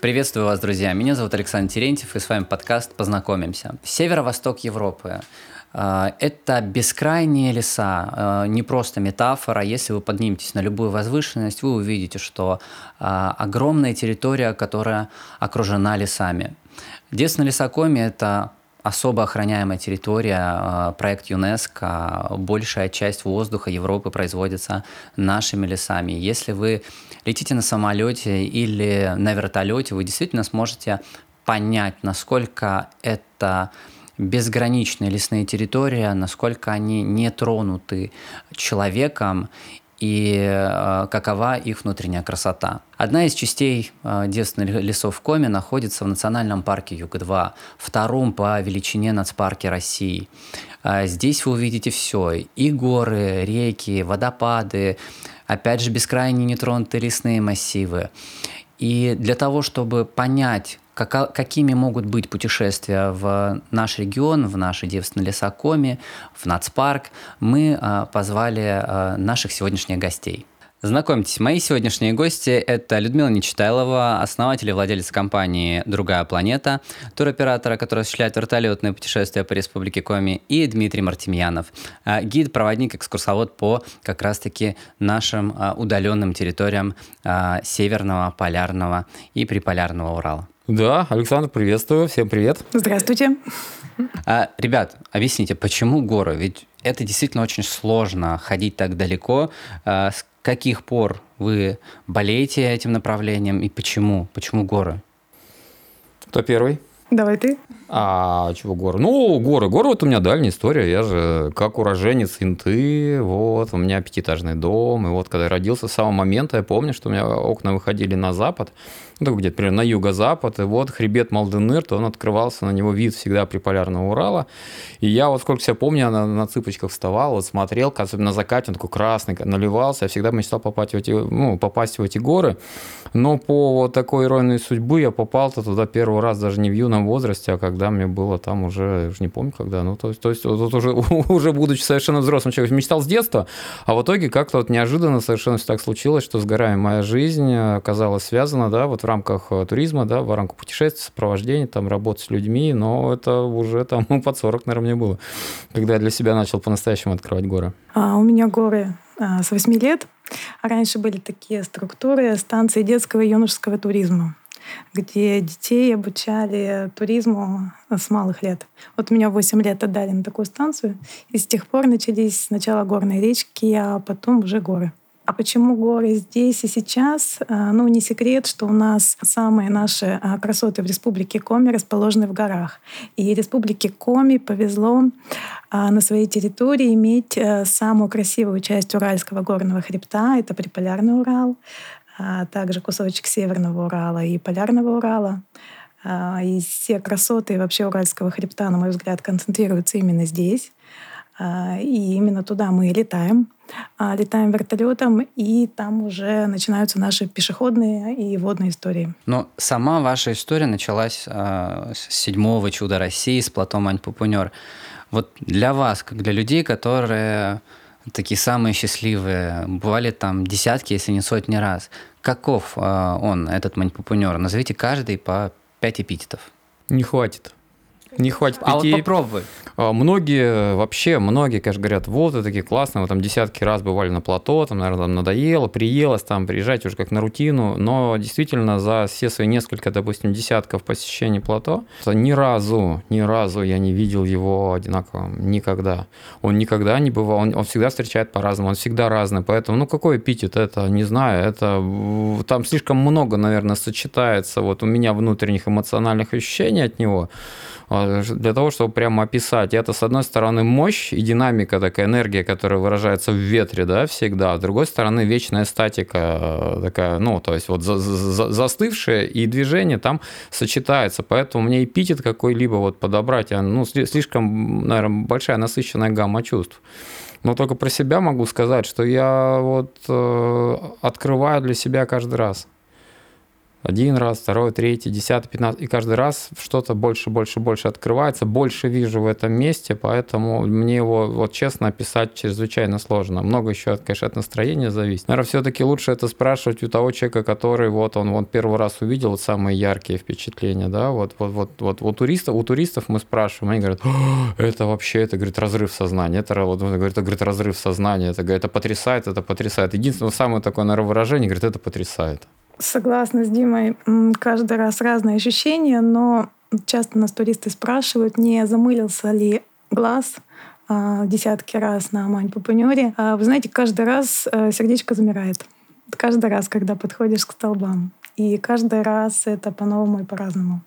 Приветствую вас, друзья. Меня зовут Александр Терентьев, и с вами подкаст «Познакомимся». Северо-восток Европы. А, это бескрайние леса, а, не просто метафора. Если вы подниметесь на любую возвышенность, вы увидите, что а, огромная территория, которая окружена лесами. Детство на лесокоме – это особо охраняемая территория, проект ЮНЕСКО, большая часть воздуха Европы производится нашими лесами. Если вы летите на самолете или на вертолете, вы действительно сможете понять, насколько это безграничные лесные территории, насколько они не тронуты человеком и э, какова их внутренняя красота. Одна из частей э, девственных лесов в Коме находится в национальном парке Юг-2, втором по величине нацпарке России. Э, здесь вы увидите все – и горы, реки, водопады, опять же, бескрайние нетронутые лесные массивы. И для того, чтобы понять, как, какими могут быть путешествия в наш регион, в наши девственные лесокоме, в нацпарк, мы а, позвали а, наших сегодняшних гостей. Знакомьтесь, мои сегодняшние гости – это Людмила Нечитайлова, основатель и владелец компании «Другая планета», туроператора, который осуществляет вертолетные путешествия по Республике Коми, и Дмитрий Мартемьянов, а, гид, проводник, экскурсовод по как раз-таки нашим удаленным территориям Северного, Полярного и Приполярного Урала. Да, Александр, приветствую, всем привет. Здравствуйте. А, ребят, объясните, почему горы? Ведь это действительно очень сложно ходить так далеко. А, с каких пор вы болеете этим направлением и почему? Почему горы? Кто первый? Давай ты. А чего горы? Ну, горы. Горы вот у меня дальняя история. Я же как уроженец Инты, вот, у меня пятиэтажный дом. И вот когда я родился, с самого момента я помню, что у меня окна выходили на запад ну, где-то примерно на юго-запад, и вот хребет Малденырт, он открывался, на него вид всегда при полярного Урала, и я вот сколько себя помню, я на, на цыпочках вставал, вот смотрел, особенно на закате, он такой красный, наливался, я всегда мечтал попасть в эти, ну, попасть в эти горы, но по вот такой иронии судьбы я попал-то туда первый раз даже не в юном возрасте, а когда мне было там уже, уже не помню когда, ну, то есть, то есть вот уже, уже будучи совершенно взрослым человеком, мечтал с детства, а в итоге как-то вот неожиданно совершенно все так случилось, что с горами моя жизнь оказалась связана, да, вот рамках э, туризма, да, в рамках путешествий, сопровождения, там, работы с людьми, но это уже там под 40, наверное, мне было, когда я для себя начал по-настоящему открывать горы. А, у меня горы а, с 8 лет. Раньше были такие структуры станции детского и юношеского туризма где детей обучали туризму с малых лет. Вот меня 8 лет отдали на такую станцию, и с тех пор начались сначала горные речки, а потом уже горы. А почему горы здесь и сейчас? А, ну, не секрет, что у нас самые наши а, красоты в Республике Коми расположены в горах. И Республике Коми повезло а, на своей территории иметь э, самую красивую часть Уральского горного хребта. Это Приполярный Урал, а также кусочек Северного Урала и Полярного Урала. И все красоты вообще Уральского хребта, на мой взгляд, концентрируются именно здесь. И именно туда мы летаем. А, летаем вертолетом, и там уже начинаются наши пешеходные и водные истории. Но сама ваша история началась с седьмого чуда России, с плато Мань-Пупунер. Вот для вас, как для людей, которые такие самые счастливые, бывали там десятки, если не сотни раз, каков э, он, этот Мань-Пупунер? Назовите каждый по пять эпитетов. Не хватит. Не хватит пяти. А вот попробуй. А, многие, вообще, многие, конечно, говорят, вот, вы такие классные, вы там десятки раз бывали на плато, там, наверное, там надоело, приелось, там, приезжать уже как на рутину, но действительно за все свои несколько, допустим, десятков посещений плато, ни разу, ни разу я не видел его одинаковым, никогда. Он никогда не бывал, он, он всегда встречает по-разному, он всегда разный, поэтому, ну, какой эпитет, это, не знаю, это, там слишком много, наверное, сочетается вот у меня внутренних эмоциональных ощущений от него, для того, чтобы прямо описать. Это, с одной стороны, мощь и динамика, такая энергия, которая выражается в ветре, да, всегда. С другой стороны, вечная статика э, такая, ну, то есть вот за, за, застывшая и движение там сочетается. Поэтому мне эпитет какой-либо вот подобрать, ну, слишком, наверное, большая насыщенная гамма чувств. Но только про себя могу сказать, что я вот э, открываю для себя каждый раз. Один раз, второй, третий, десятый, пятнадцатый. И каждый раз что-то больше, больше, больше открывается, больше вижу в этом месте, поэтому мне его, вот честно, описать чрезвычайно сложно. Много еще, конечно, от настроения зависит. Наверное, все-таки лучше это спрашивать у того человека, который вот он, он первый раз увидел вот самые яркие впечатления, да, вот, вот, вот, вот у туристов, у туристов мы спрашиваем, они говорят, это вообще, это, говорит, разрыв сознания, это, вот, говорит, это, говорит, разрыв сознания, это, говорит, это потрясает, это потрясает. Единственное, самое такое, наверное, выражение, говорит, это потрясает. Согласна с Димой. Каждый раз разные ощущения, но часто нас туристы спрашивают, не замылился ли глаз а, десятки раз на Амань-Папанюре. А, вы знаете, каждый раз э, сердечко замирает. Каждый раз, когда подходишь к столбам. И каждый раз это по-новому и по-разному.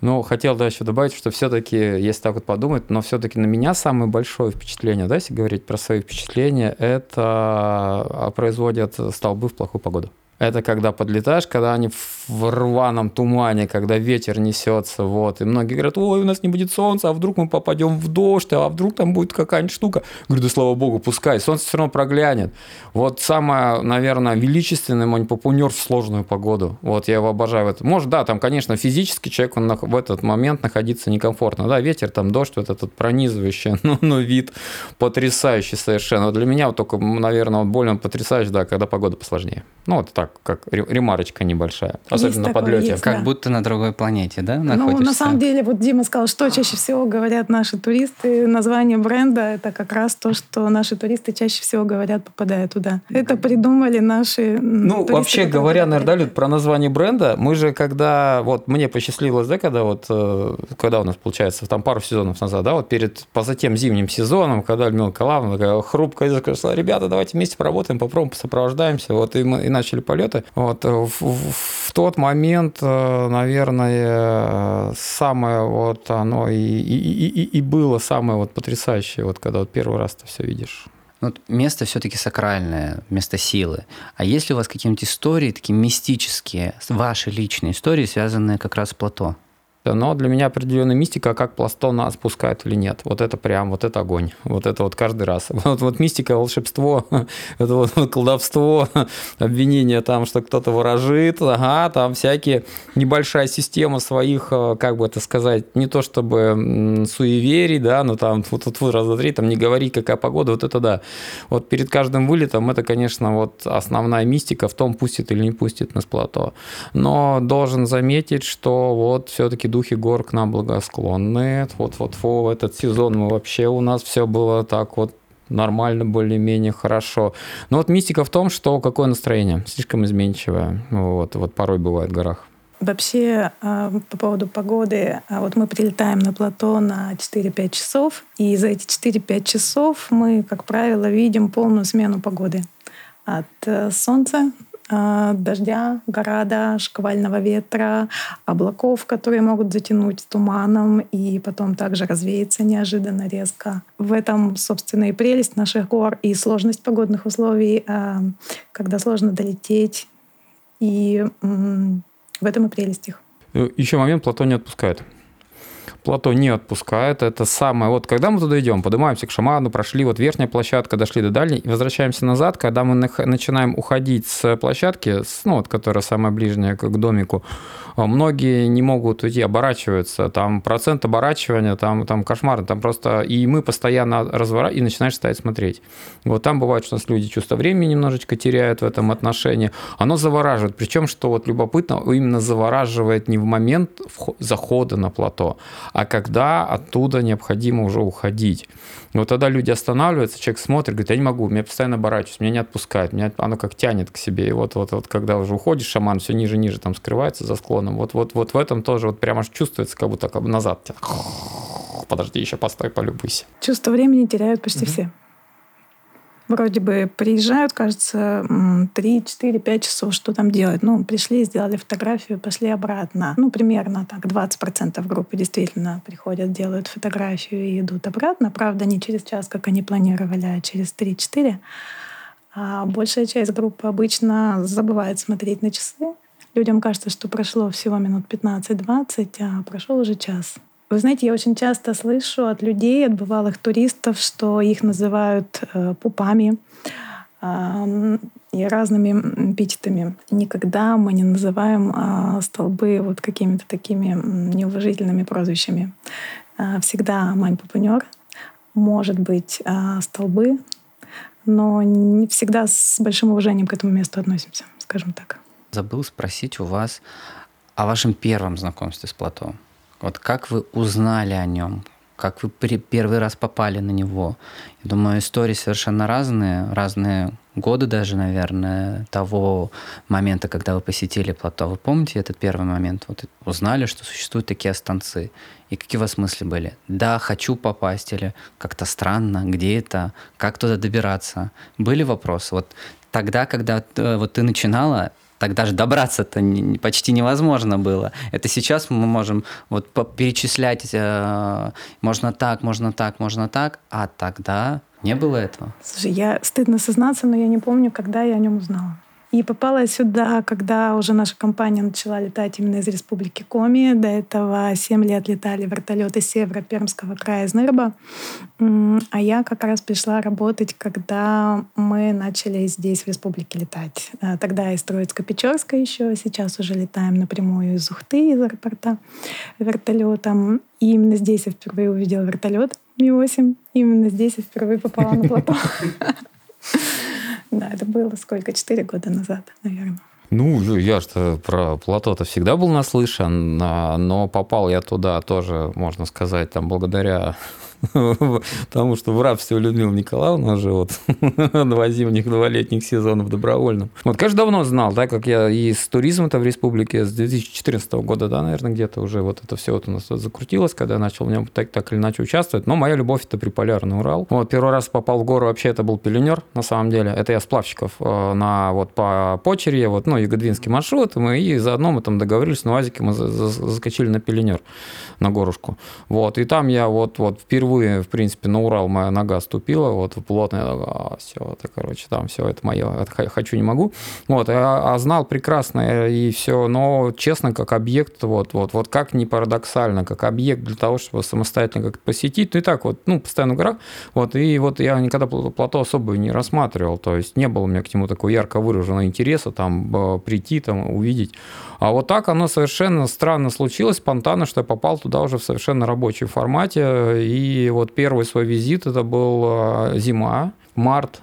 Ну, хотел да, еще добавить, что все-таки, если так вот подумать, но все-таки на меня самое большое впечатление, да, если говорить про свои впечатления, это а, производят столбы в плохую погоду. Это когда подлетаешь, когда они в рваном тумане, когда ветер несется, вот. И многие говорят, ой, у нас не будет солнца, а вдруг мы попадем в дождь, а вдруг там будет какая-нибудь штука. Говорю, да слава богу, пускай, солнце все равно проглянет. Вот самое, наверное, величественное манипапунер в сложную погоду. Вот я его обожаю. Это. Может, да, там, конечно, физически человек он в этот момент находиться некомфортно. Да, ветер, там дождь, вот этот пронизывающий, ну, ну вид потрясающий совершенно. Для меня вот только, наверное, вот больно потрясающий, да, когда погода посложнее. Ну, вот так как ремарочка небольшая, особенно на подлете. Есть, как да. будто на другой планете, да, находишься? Ну, на самом деле, вот Дима сказал, что чаще всего говорят наши туристы. Название бренда — это как раз то, что наши туристы чаще всего говорят, попадая туда. Это придумали наши Ну, туристы, вообще говоря, наверное, да, про название бренда, мы же когда, вот мне посчастливилось, да, когда вот, э, когда у нас, получается, там пару сезонов назад, да, вот перед, по затем зимним сезоном, когда Людмила Николаевна такая хрупкая сказала, ребята, давайте вместе поработаем, попробуем, сопровождаемся, вот, и мы и начали полет полеты. Вот, э, в, в тот момент, э, наверное, самое вот оно и, и, и, и было самое вот потрясающее, вот когда вот первый раз ты все видишь. Ну, место все-таки сакральное, место силы. А есть ли у вас какие-нибудь истории, такие мистические, ваши личные истории, связанные как раз с плато? Но для меня определенная мистика, как пласто нас спускает или нет. Вот это прям, вот это огонь. Вот это вот каждый раз. Вот, вот мистика, волшебство, это вот колдовство, обвинение там, что кто-то ворожит, ага, там всякие небольшая система своих, э, как бы это сказать, не то чтобы суеверий, да, но там вот тут вот, раз, два, три, там не говори, какая погода, вот это да. Вот перед каждым вылетом это, конечно, вот основная мистика в том, пустит или не пустит нас плато. Но должен заметить, что вот все-таки духи гор к нам благосклонны. Вот-вот в этот сезон мы вообще у нас все было так вот нормально, более-менее хорошо. Но вот мистика в том, что какое настроение, слишком изменчивое. Вот, вот порой бывает в горах. Вообще, а, по поводу погоды, а, вот мы прилетаем на плато на 4-5 часов, и за эти 4-5 часов мы, как правило, видим полную смену погоды. От э, солнца дождя, града, шквального ветра, облаков, которые могут затянуть туманом и потом также развеяться неожиданно резко. В этом, собственно, и прелесть наших гор и сложность погодных условий, а, когда сложно долететь. И в этом и прелесть их. Еще момент Платон не отпускает плато не отпускает. Это самое... Вот когда мы туда идем, поднимаемся к шаману, прошли вот верхняя площадка, дошли до дальней, и возвращаемся назад, когда мы начинаем уходить с площадки, ну, вот, которая самая ближняя к домику, а, многие не могут уйти, оборачиваются. Там процент оборачивания, там, там кошмар. Там просто... И мы постоянно разворачиваем и начинаешь стоять смотреть. Вот там бывает, что у нас люди чувство времени немножечко теряют в этом отношении. Оно завораживает. Причем, что вот любопытно, именно завораживает не в момент захода на плато, а когда оттуда необходимо уже уходить. Вот тогда люди останавливаются, человек смотрит, говорит, я не могу, меня постоянно оборачиваюсь, меня не отпускает, меня оно как тянет к себе. И вот, вот, вот когда уже уходишь, шаман все ниже, ниже там скрывается за склоном. Вот, вот, вот в этом тоже вот прямо аж чувствуется, как будто как назад. Подожди, еще постой, полюбуйся. Чувство времени теряют почти угу. все вроде бы приезжают, кажется, 3, 4, 5 часов, что там делать? Ну, пришли, сделали фотографию, пошли обратно. Ну, примерно так, 20% группы действительно приходят, делают фотографию и идут обратно. Правда, не через час, как они планировали, а через 3-4. А большая часть группы обычно забывает смотреть на часы. Людям кажется, что прошло всего минут 15-20, а прошел уже час. Вы знаете, я очень часто слышу от людей, от бывалых туристов, что их называют э, пупами, и разными эпитетами. Никогда мы не называем а, столбы вот какими-то такими неуважительными прозвищами. А, всегда мань папунер, может быть а, столбы, но не всегда с большим уважением к этому месту относимся, скажем так. Забыл спросить у вас о вашем первом знакомстве с Плато. Вот как вы узнали о нем? Как вы при, первый раз попали на него? Я думаю, истории совершенно разные, разные годы даже, наверное, того момента, когда вы посетили плато. Вы помните этот первый момент? Вот узнали, что существуют такие останцы. И какие у вас мысли были? Да, хочу попасть, или как-то странно, где это, как туда добираться? Были вопросы? Вот тогда, когда э, вот ты начинала, тогда же добраться-то почти невозможно было. Это сейчас мы можем вот перечислять, э, можно так, можно так, можно так, а тогда не было этого. Слушай, я стыдно сознаться, но я не помню, когда я о нем узнала. И попала сюда, когда уже наша компания начала летать именно из республики Коми. До этого 7 лет летали вертолеты севера Пермского края из Нырба. А я как раз пришла работать, когда мы начали здесь, в республике, летать. А, тогда из Троицко-Печорска еще, сейчас уже летаем напрямую из Ухты, из аэропорта вертолетом. И именно здесь я впервые увидела вертолет Ми-8. Именно здесь я впервые попала на плато. Да, это было сколько? Четыре года назад, наверное. Ну, я что про плато-то всегда был наслышан, но попал я туда тоже, можно сказать, там благодаря Потому что в рабстве у Людмилы Николаевны уже вот два зимних, двухлетних сезонов добровольном. Вот, конечно, давно знал, так как я и с туризма-то в республике с 2014 года, да, наверное, где-то уже вот это все вот у нас закрутилось, когда я начал в нем так, так или иначе участвовать. Но моя любовь это приполярный Урал. Вот, первый раз попал в гору, вообще это был пеленер, на самом деле. Это я сплавщиков э, на вот по почере, вот, ну, Ягодвинский маршрут, мы и заодно мы там договорились, на УАЗике мы заскочили на пеленер, на горушку. Вот, и там я вот, вот впервые впервые, в принципе, на Урал моя нога ступила, вот плотно, я такой, а, все, это, короче, там все, это мое, это хочу, не могу. Вот, а, а знал прекрасно и все, но, честно, как объект, вот, вот, вот как не парадоксально, как объект для того, чтобы самостоятельно как-то посетить, и так вот, ну, постоянно в горах, вот, и вот я никогда плато особо не рассматривал, то есть не было у меня к нему такого ярко выраженного интереса, там, прийти, там, увидеть. А вот так оно совершенно странно случилось, спонтанно, что я попал туда уже в совершенно рабочем формате. И вот первый свой визит это был а, зима, март.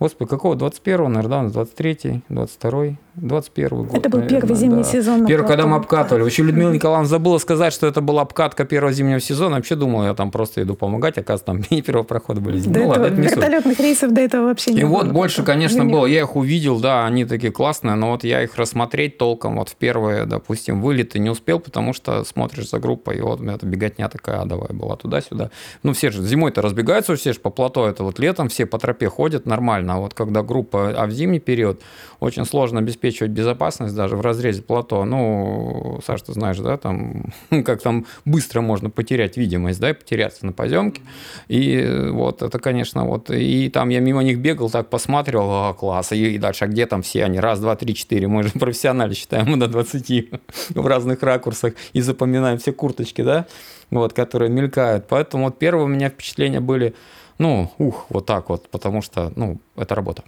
Господи, какого? 21-го, наверное, да? 23-й, 22-й. 21 год. Это был наверное, первый зимний да. сезон. Первый, когда мы обкатывали. Вообще Людмила Николаевна забыла сказать, что это была обкатка первого зимнего сезона. Вообще думал, я там просто иду помогать, оказывается, там и первого прохода были. До ну, этого, ладно, вертолетных рейсов до этого вообще не и было. И вот больше, конечно, было. Я их увидел, да, они такие классные, но вот я их рассмотреть толком вот в первые, допустим, вылеты не успел, потому что смотришь за группой, и вот эта беготня такая адовая была туда-сюда. Ну, все же зимой-то разбегаются, все же по плато, это вот летом все по тропе ходят нормально, а вот когда группа, а в зимний период очень сложно обеспечивать безопасность, даже в разрезе плато, ну, Саш, ты знаешь, да, там, как там быстро можно потерять видимость, да, и потеряться на поземке. И вот это, конечно, вот, и там я мимо них бегал, так посматривал, а, класс, и, и дальше, а где там все они? Раз, два, три, четыре. Мы же профессионалы считаем, до 20 в разных ракурсах и запоминаем все курточки, да, вот, которые мелькают. Поэтому вот первые у меня впечатления были, ну, ух, вот так вот, потому что, ну, это работа.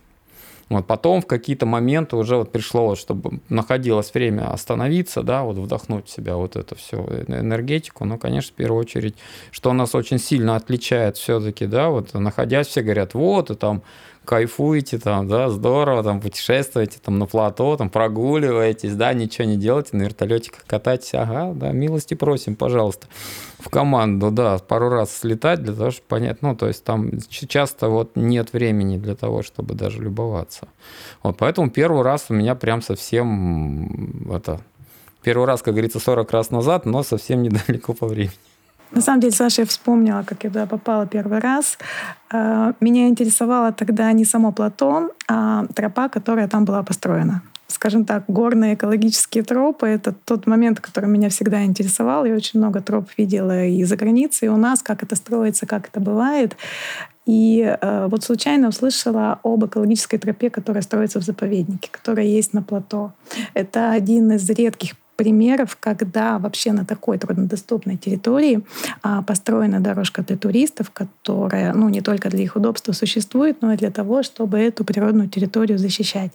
Вот потом в какие-то моменты уже вот пришло, вот, чтобы находилось время остановиться, да, вот вдохнуть в себя вот эту всю энергетику. Ну, конечно, в первую очередь, что нас очень сильно отличает все-таки, да, вот находясь, все говорят, вот, и там кайфуете там, да, здорово, там путешествуете там на плато, там прогуливаетесь, да, ничего не делаете, на вертолете катаетесь, ага, да, милости просим, пожалуйста, в команду, да, пару раз слетать для того, чтобы понять, ну, то есть там часто вот нет времени для того, чтобы даже любоваться. Вот, поэтому первый раз у меня прям совсем, это, первый раз, как говорится, 40 раз назад, но совсем недалеко по времени. На самом деле, Саша, я вспомнила, как я туда попала первый раз. А, меня интересовало тогда не само плато, а тропа, которая там была построена. Скажем так, горные экологические тропы — это тот момент, который меня всегда интересовал. Я очень много троп видела и за границей, и у нас, как это строится, как это бывает. И э, вот случайно услышала об экологической тропе, которая строится в заповеднике, которая есть на плато. Это один из редких примеров, когда вообще на такой труднодоступной территории а, построена дорожка для туристов, которая ну, не только для их удобства существует, но и для того, чтобы эту природную территорию защищать.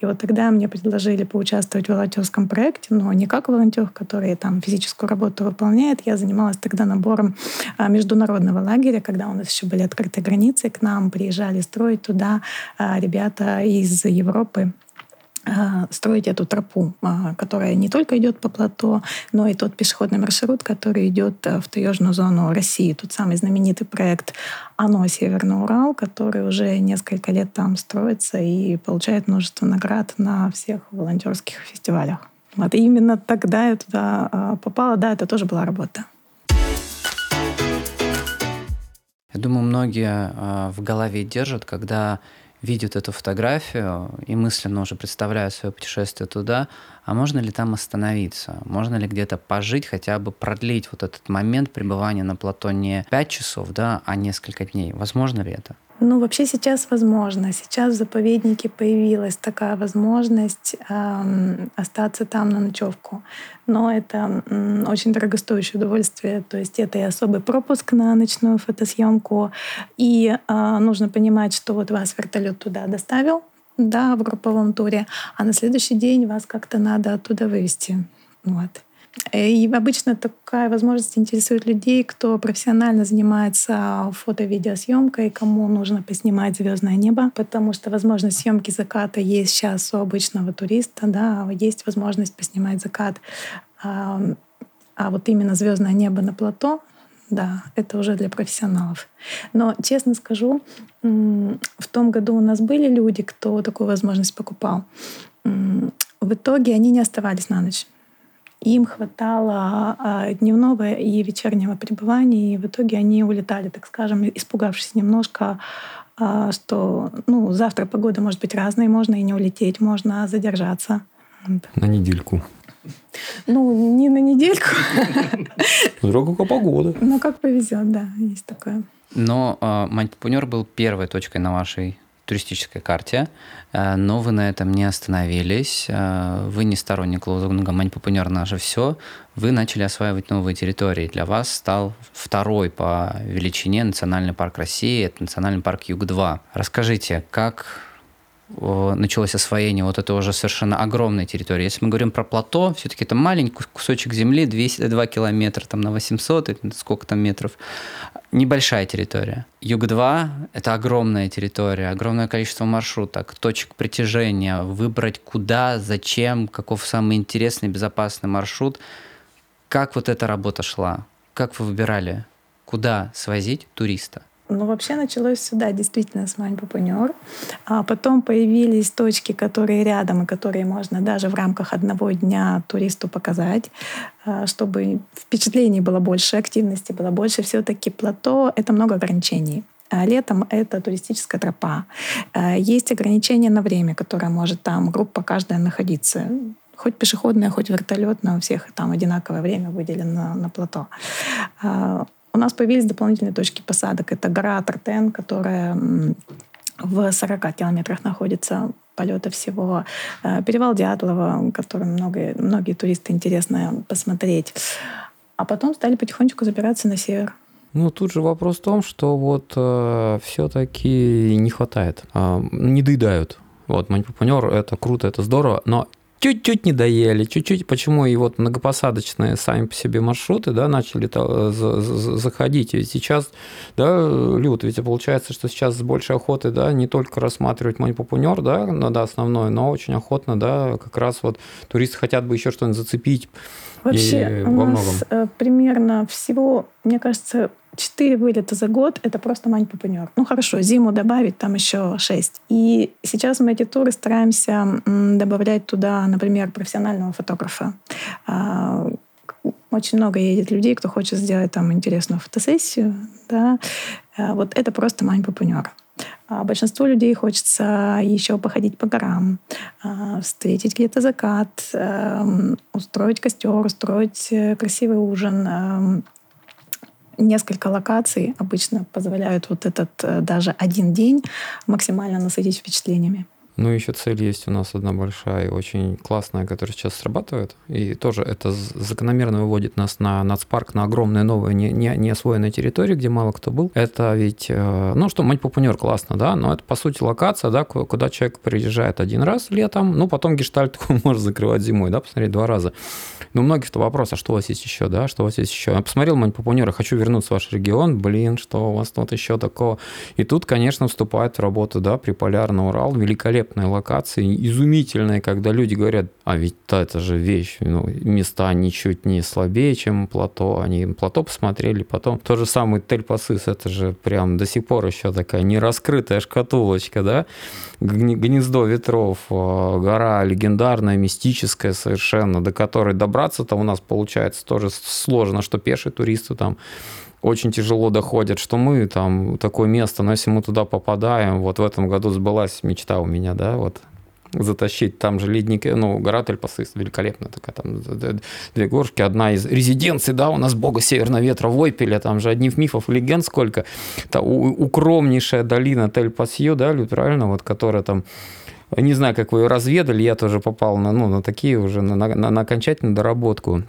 И вот тогда мне предложили поучаствовать в волонтерском проекте, но не как волонтер, который там физическую работу выполняет. Я занималась тогда набором а, международного лагеря, когда у нас еще были открыты границы, к нам приезжали строить туда а, ребята из Европы строить эту тропу, а, которая не только идет по плато, но и тот пешеходный маршрут, который идет в таежную зону России. Тут самый знаменитый проект «Оно Северный Урал», который уже несколько лет там строится и получает множество наград на всех волонтерских фестивалях. Вот. И именно тогда я туда попала. Да, это тоже была работа. Я думаю, многие в голове держат, когда видят эту фотографию и мысленно уже представляют свое путешествие туда, а можно ли там остановиться? Можно ли где-то пожить, хотя бы продлить вот этот момент пребывания на плато не 5 часов, да, а несколько дней? Возможно ли это? Ну, вообще сейчас возможно. Сейчас в заповеднике появилась такая возможность эм, остаться там на ночевку. Но это эм, очень дорогостоящее удовольствие. То есть это и особый пропуск на ночную фотосъемку. И э, нужно понимать, что вот вас вертолет туда доставил, да, в групповом туре, а на следующий день вас как-то надо оттуда вывести. Вот. И обычно такая возможность интересует людей, кто профессионально занимается фото-видеосъемкой, кому нужно поснимать звездное небо, потому что возможность съемки заката есть сейчас у обычного туриста, да, есть возможность поснимать закат. А, а вот именно звездное небо на плато, да, это уже для профессионалов. Но, честно скажу, в том году у нас были люди, кто такую возможность покупал. В итоге они не оставались на ночь им хватало а, дневного и вечернего пребывания, и в итоге они улетали, так скажем, испугавшись немножко, а, что ну, завтра погода может быть разной, можно и не улететь, можно задержаться. На недельку. Ну, не на недельку. Смотря какая погода. Ну, как повезет, да, есть такое. Но э, был первой точкой на вашей туристической карте, э, но вы на этом не остановились, э, вы не сторонник лозунга «Маньпупунер наше все», вы начали осваивать новые территории. Для вас стал второй по величине национальный парк России, это национальный парк Юг-2. Расскажите, как началось освоение вот этой уже совершенно огромной территории. Если мы говорим про плато, все-таки это маленький кусочек земли, 200, 2 километра там, на 800, сколько там метров. Небольшая территория. Юг-2 – это огромная территория, огромное количество маршруток, точек притяжения, выбрать куда, зачем, каков самый интересный, безопасный маршрут. Как вот эта работа шла? Как вы выбирали, куда свозить туриста? Ну, вообще началось сюда действительно с Мань Папунер. А потом появились точки, которые рядом и которые можно даже в рамках одного дня туристу показать, а, чтобы впечатлений было больше, активности было больше. Все-таки плато — это много ограничений. А летом это туристическая тропа. А, есть ограничения на время, которое может там группа каждая находиться хоть пешеходная, хоть вертолетная, у всех там одинаковое время выделено на плато. У нас появились дополнительные точки посадок. Это гора Тартен, которая в 40 километрах находится полета всего. Э, перевал Дятлова, который много, многие туристы интересно посмотреть. А потом стали потихонечку забираться на север. Ну, тут же вопрос в том, что вот э, все-таки не хватает, э, не доедают. Вот, манипупанер — это круто, это здорово, но чуть-чуть не доели, чуть-чуть, почему и вот многопосадочные сами по себе маршруты, да, начали заходить. И сейчас, да, Люд, ведь получается, что сейчас с большей охотой, да, не только рассматривать манипупунер, да, да, основной, но очень охотно, да, как раз вот туристы хотят бы еще что-нибудь зацепить. Вообще, и у во нас многом. Э, примерно всего, мне кажется, 4 вылета за год — это просто мань папанер. Ну хорошо, зиму добавить, там еще 6. И сейчас мы эти туры стараемся добавлять туда, например, профессионального фотографа. А, очень много едет людей, кто хочет сделать там интересную фотосессию. Да? А, вот это просто мань папанер. А большинству людей хочется еще походить по горам, встретить где-то закат, устроить костер, устроить э, красивый ужин, несколько локаций обычно позволяют вот этот э, даже один день максимально насытить впечатлениями. Ну, еще цель есть у нас одна большая очень классная, которая сейчас срабатывает. И тоже это закономерно выводит нас на нацпарк, на огромные новые не, не, не освоенные территории, где мало кто был. Это ведь, э, ну что, Мать-Папунер классно, да, но это, по сути, локация, да, куда человек приезжает один раз летом, ну, потом гештальт может закрывать зимой, да, посмотреть два раза. Но у многих-то вопрос, а что у вас есть еще, да, что у вас есть еще? Я посмотрел Мать-Папунер, хочу вернуться в ваш регион, блин, что у вас тут еще такого? И тут, конечно, вступает в работу, да, Приполярный Урал, великолепно великолепные локации, изумительные, когда люди говорят, а ведь это же вещь, ну, места ничуть не слабее, чем плато, они плато посмотрели, потом то же самое Тель-Пасыс, это же прям до сих пор еще такая нераскрытая шкатулочка, да, гнездо ветров, а, гора легендарная, мистическая совершенно, до которой добраться-то у нас получается тоже сложно, что пешие туристы там очень тяжело доходят, что мы там такое место, но если мы туда попадаем, вот в этом году сбылась мечта у меня, да, вот затащить. Там же ледники, ну, гора Тельпасыс великолепная такая, там две горки, одна из резиденций, да, у нас бога Северного ветра в Ойпеле, там же одних мифов легенд сколько. Это укромнейшая долина Тель-Пасью, да, правильно, вот, которая там не знаю, как вы ее разведали, я тоже попал на, ну, на такие уже, на, на, на окончательную доработку.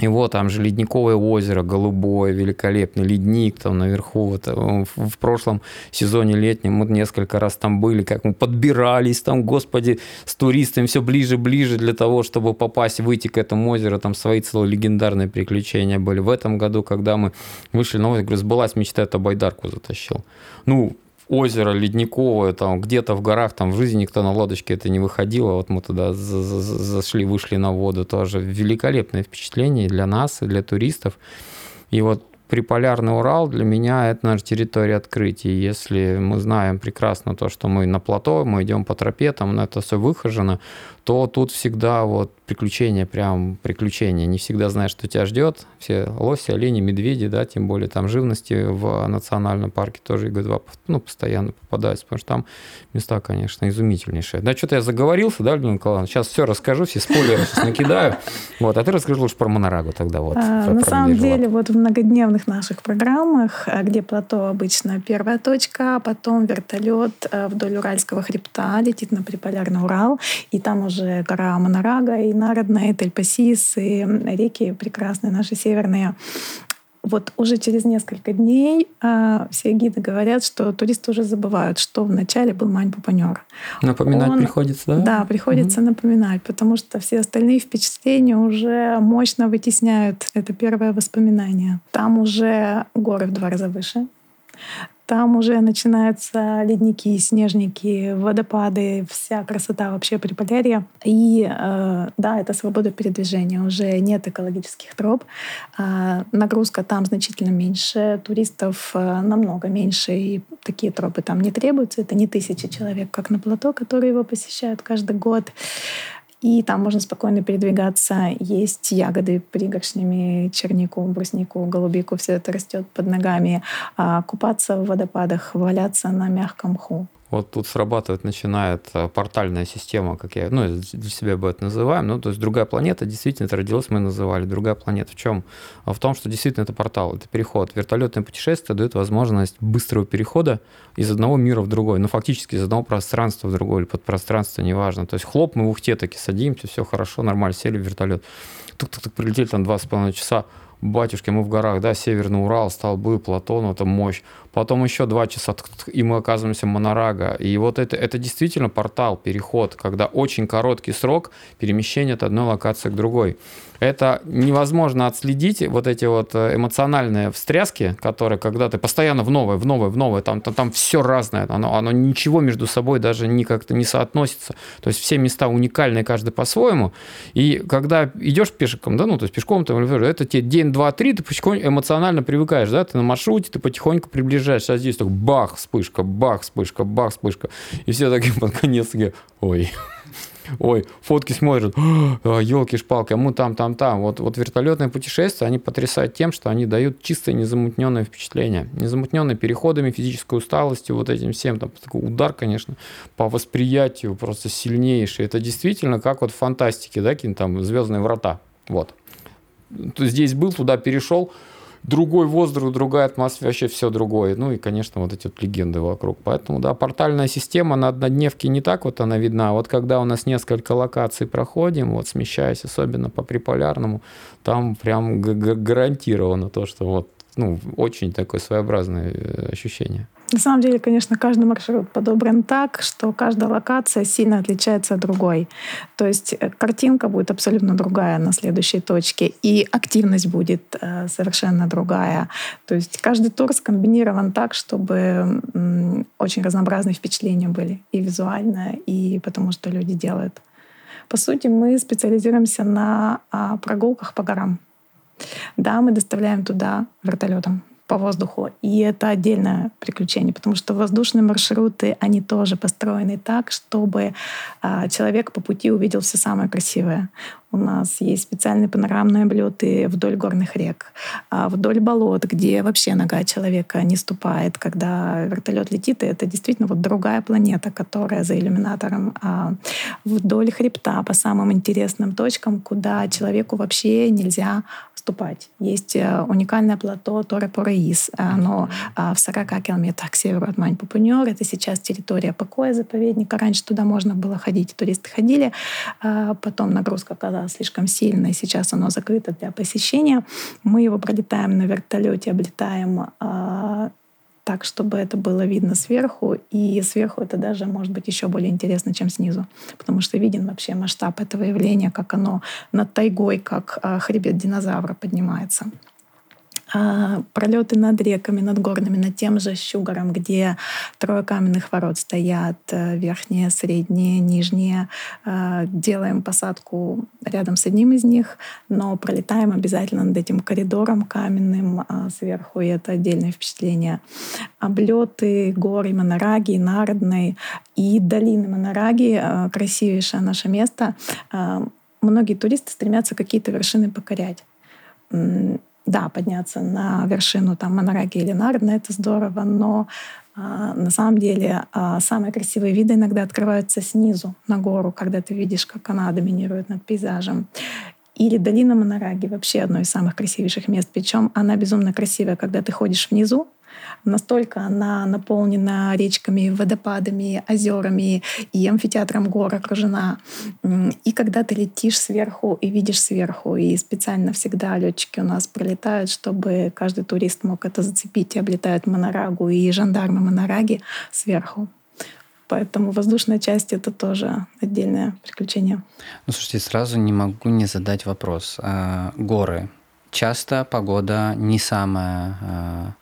И вот там же ледниковое озеро, голубое, великолепный ледник там наверху. Вот, э, в, в прошлом сезоне летнем мы несколько раз там были, как мы подбирались там, господи, с туристами все ближе, ближе для того, чтобы попасть, выйти к этому озеру. Там свои целые легендарные приключения были. В этом году, когда мы вышли на озеро, говорю, сбылась мечта, это байдарку затащил. Ну, озеро ледниковое, там где-то в горах, там в жизни никто на лодочке это не выходил, а вот мы туда зашли, вышли на воду, тоже великолепное впечатление для нас, и для туристов. И вот Приполярный Урал для меня это наша территория открытий. Если мы знаем прекрасно то, что мы на плато, мы идем по тропе, там это все выхожено, то тут всегда вот приключения, прям приключения. Не всегда знаешь, что тебя ждет. Все лоси, олени, медведи, да, тем более там живности в национальном парке тоже ИГ-2 ну, постоянно попадаются, потому что там места, конечно, изумительнейшие. Да, что-то я заговорился, да, Людмила Николаевна? Сейчас все расскажу, все спойлеры сейчас накидаю. Вот, а ты расскажи лучше про Монорагу тогда. Вот, а, про, на самом деле, вот в многодневных наших программах, а, где плато обычно первая точка, а потом вертолет а, вдоль Уральского хребта летит на Приполярный Урал, и там уже гора Монорага, и Народная, Тельпасис, и реки прекрасные наши северные. Вот уже через несколько дней э, все гиды говорят, что туристы уже забывают, что вначале был Мань Пупанер. Напоминать Он, приходится, да? Да, приходится угу. напоминать, потому что все остальные впечатления уже мощно вытесняют это первое воспоминание. Там уже горы в два раза выше. Там уже начинаются ледники, снежники, водопады, вся красота вообще Приполярья. И э, да, это свобода передвижения. Уже нет экологических троп. Э, нагрузка там значительно меньше, туристов э, намного меньше, и такие тропы там не требуются. Это не тысячи человек, как на плато, которые его посещают каждый год. И там можно спокойно передвигаться. Есть ягоды пригоршнями, чернику, бруснику, голубику. Все это растет под ногами. А купаться в водопадах, валяться на мягком мху. Вот тут срабатывает, начинает э, портальная система, как я, ну, для себя бы это называем, ну, то есть другая планета, действительно, это родилась, мы называли, другая планета в чем? В том, что действительно это портал, это переход. Вертолетное путешествие дает возможность быстрого перехода из одного мира в другой, ну, фактически из одного пространства в другое, или подпространство, неважно. То есть хлоп, мы в Ухте таки садимся, все хорошо, нормально, сели в вертолет. Тук-тук-тук, прилетели там два с половиной часа, батюшки, мы в горах, да, Северный Урал, столбы, Платон, это мощь. Потом еще два часа, и мы оказываемся в Монорага. И вот это, это действительно портал, переход, когда очень короткий срок перемещения от одной локации к другой это невозможно отследить вот эти вот э, эмоциональные встряски, которые когда ты постоянно в новое, в новое, в новое, там, там, там все разное, оно, оно ничего между собой даже не как-то не соотносится. То есть все места уникальные, каждый по-своему. И когда идешь пешком, да, ну, то есть пешком, там, это тебе день, два, три, ты потихоньку эмоционально привыкаешь, да, ты на маршруте, ты потихоньку приближаешься, а здесь так бах, вспышка, бах, вспышка, бах, вспышка. И все такие под конец такие, ой, ой, фотки смотрят, елки-шпалки, а мы там, там, там. Вот, вот вертолетные путешествия, они потрясают тем, что они дают чистое незамутненное впечатление. Незамутненное переходами, физической усталостью, вот этим всем. Там такой удар, конечно, по восприятию просто сильнейший. Это действительно как вот в фантастике, да, какие-то там звездные врата. Вот. Здесь был, туда перешел, другой воздух, другая атмосфера, вообще все другое. Ну и, конечно, вот эти вот легенды вокруг. Поэтому, да, портальная система на однодневке не так вот она видна. Вот когда у нас несколько локаций проходим, вот смещаясь особенно по приполярному, там прям гарантировано то, что вот ну, очень такое своеобразное э, ощущение. На самом деле, конечно, каждый маршрут подобран так, что каждая локация сильно отличается от другой. То есть э, картинка будет абсолютно другая на следующей точке, и активность будет э, совершенно другая. То есть каждый тур скомбинирован так, чтобы м, очень разнообразные впечатления были и визуально, и потому что люди делают. По сути, мы специализируемся на а, прогулках по горам. Да, мы доставляем туда вертолетом по воздуху. И это отдельное приключение, потому что воздушные маршруты, они тоже построены так, чтобы а, человек по пути увидел все самое красивое. У нас есть специальные панорамные облеты вдоль горных рек, а вдоль болот, где вообще нога человека не ступает, когда вертолет летит, и это действительно вот другая планета, которая за иллюминатором а, вдоль хребта по самым интересным точкам, куда человеку вообще нельзя вступать. Есть э, уникальное плато Торе Пораис. Оно а, в 40 километрах к северу от Мань-Пупунер. Это сейчас территория покоя заповедника. Раньше туда можно было ходить, туристы ходили. Потом нагрузка оказалась слишком сильной. Сейчас оно закрыто для посещения. Мы его пролетаем на вертолете, облетаем а, так, чтобы это было видно сверху. И сверху это даже может быть еще более интересно, чем снизу. Потому что виден вообще масштаб этого явления, как оно над тайгой, как а, хребет динозавра поднимается. А, пролеты над реками, над горными, над тем же Щугором, где трое каменных ворот стоят, э, верхние, средние, нижние. А, делаем посадку рядом с одним из них, но пролетаем обязательно над этим коридором каменным а, сверху, и это отдельное впечатление. Облеты горы Монараги, Народной и долины Монараги, красивейшее наше место. Многие туристы стремятся какие-то вершины покорять да, подняться на вершину там Монараги или Нардна, это здорово, но а, на самом деле а, самые красивые виды иногда открываются снизу на гору, когда ты видишь, как она доминирует над пейзажем. Или долина Монараги вообще одно из самых красивейших мест. Причем она безумно красивая, когда ты ходишь внизу, Настолько она наполнена речками, водопадами, озерами и амфитеатром гор окружена. И когда ты летишь сверху и видишь сверху, и специально всегда летчики у нас пролетают, чтобы каждый турист мог это зацепить, и облетают Монорагу и жандармы Монараги сверху. Поэтому воздушная часть — это тоже отдельное приключение. Ну, слушайте, сразу не могу не задать вопрос. А, горы. Часто погода не самая а,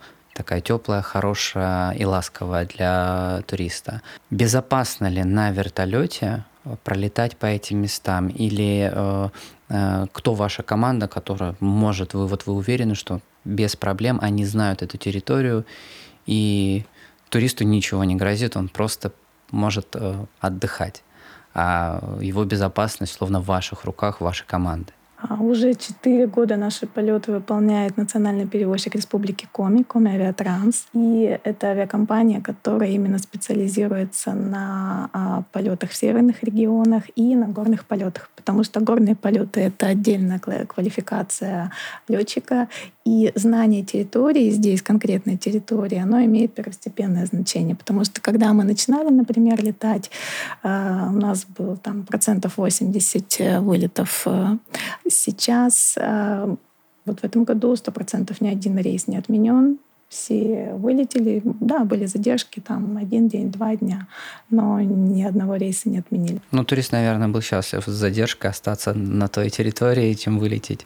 такая теплая, хорошая и ласковая для туриста. Безопасно ли на вертолете э, пролетать по этим местам? Или э, э, кто ваша команда, которая может, вы вот вы уверены, что без проблем они знают эту территорию и туристу ничего не грозит, он просто может э, отдыхать, а его безопасность словно в ваших руках, вашей команды. А уже четыре года наши полеты выполняет национальный перевозчик Республики Коми, Коми Авиатранс. И это авиакомпания, которая именно специализируется на а, полетах в северных регионах и на горных полетах. Потому что горные полеты — это отдельная квалификация летчика. И знание территории, здесь конкретной территории, оно имеет первостепенное значение. Потому что когда мы начинали, например, летать, а, у нас был там процентов 80 э, вылетов э, Сейчас э, вот в этом году сто процентов ни один рейс не отменен. Все вылетели, да, были задержки, там один день, два дня, но ни одного рейса не отменили. Ну, турист, наверное, был счастлив с задержкой остаться на той территории, чем вылететь.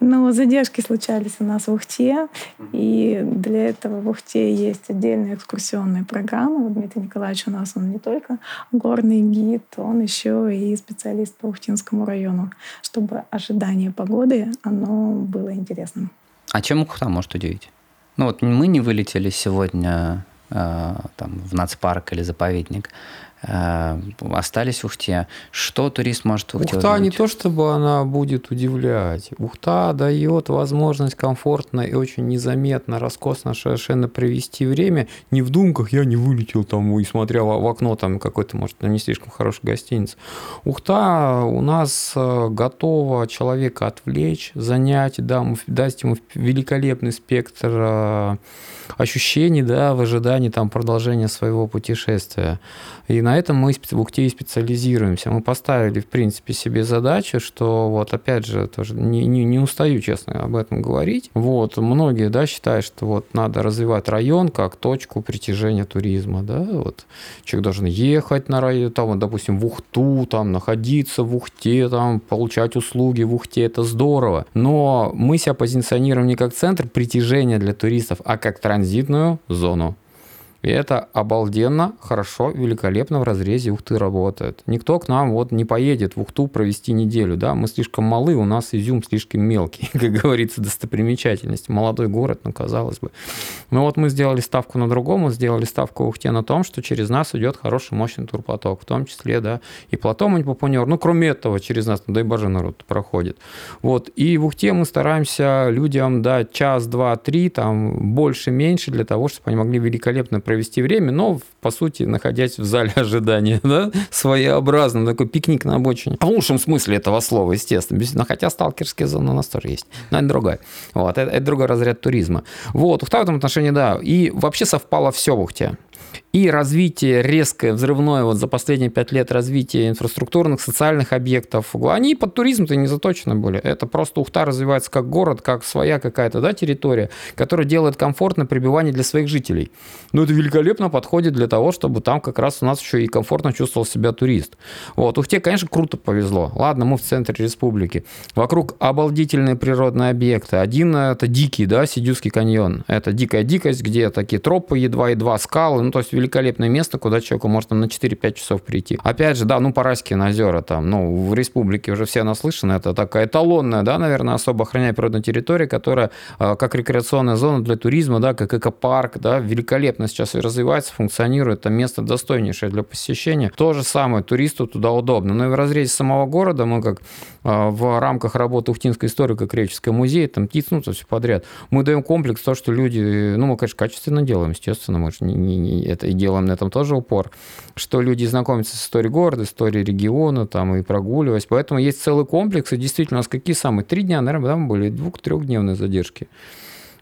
Ну, задержки случались у нас в Ухте, и для этого в Ухте есть отдельные экскурсионные программы. Дмитрий Николаевич у нас он не только горный гид, он еще и специалист по Ухтинскому району, чтобы ожидание погоды, оно было интересным. А чем Ухта может удивить? Ну вот мы не вылетели сегодня э, там, в нацпарк или заповедник. Э, остались в Ухте. Что турист может в Ухте Ухта увидеть? не то, чтобы она будет удивлять. Ухта дает возможность комфортно и очень незаметно, роскошно совершенно провести время. Не в думках, я не вылетел там и смотрел в окно там какой-то, может, не слишком хороший гостиниц. Ухта у нас э, готова человека отвлечь, занять, да, дать ему великолепный спектр э, ощущений, да, в ожидании там продолжения своего путешествия. И на этом мы в Ухте и специализируемся. Мы поставили, в принципе, себе задачу, что вот опять же, тоже не, не, не устаю, честно, об этом говорить. Вот, многие, да, считают, что вот надо развивать район как точку притяжения туризма, да, вот человек должен ехать на район, там, вот, допустим, в Ухту, там, находиться в Ухте, там, получать услуги в Ухте, это здорово. Но мы себя позиционируем не как центр притяжения для туристов, а как транзитную зону. И это обалденно, хорошо, великолепно в разрезе Ухты работает. Никто к нам вот не поедет в Ухту провести неделю, да, мы слишком малы, у нас изюм слишком мелкий, как говорится, достопримечательность. Молодой город, ну, казалось бы. Но вот мы сделали ставку на другом, мы сделали ставку в Ухте на том, что через нас идет хороший, мощный турпоток, в том числе, да, и Платон Манипапунер, ну, кроме этого, через нас, ну, дай боже, народ проходит. Вот, и в Ухте мы стараемся людям дать час, два, три, там, больше, меньше, для того, чтобы они могли великолепно провести время, но, по сути, находясь в зале ожидания, да, своеобразно, такой пикник на обочине. В лучшем смысле этого слова, естественно. Но хотя сталкерские зоны у нас тоже есть. Но это другая. Вот, это, это другой разряд туризма. Вот, в этом отношении, да. И вообще совпало все в Ухте и развитие резкое, взрывное вот за последние пять лет развитие инфраструктурных, социальных объектов, они под туризм-то не заточены были. Это просто Ухта развивается как город, как своя какая-то да, территория, которая делает комфортное пребывание для своих жителей. Но это великолепно подходит для того, чтобы там как раз у нас еще и комфортно чувствовал себя турист. Вот. Ухте, конечно, круто повезло. Ладно, мы в центре республики. Вокруг обалдительные природные объекты. Один это дикий, да, Сидюский каньон. Это дикая дикость, где такие тропы едва-едва, скалы, ну, то есть великолепное место, куда человеку можно на 4-5 часов прийти. Опять же, да, ну, Парайские озера там, ну, в республике уже все наслышаны, это такая эталонная, да, наверное, особо охраняемая природная территория, которая э, как рекреационная зона для туризма, да, как экопарк, да, великолепно сейчас развивается, функционирует, это место достойнейшее для посещения. То же самое, туристу туда удобно. Но и в разрезе самого города мы как э, в рамках работы Ухтинской историко-креческого музея, там птиц, ну, все подряд, мы даем комплекс то, что люди, ну, мы, конечно, качественно делаем, естественно, мы же не, не, не, это и делаем на этом тоже упор, что люди знакомятся с историей города, историей региона, там, и прогуливаясь. Поэтому есть целый комплекс, и действительно, у нас какие самые? Три дня, наверное, там были двух-трехдневные задержки.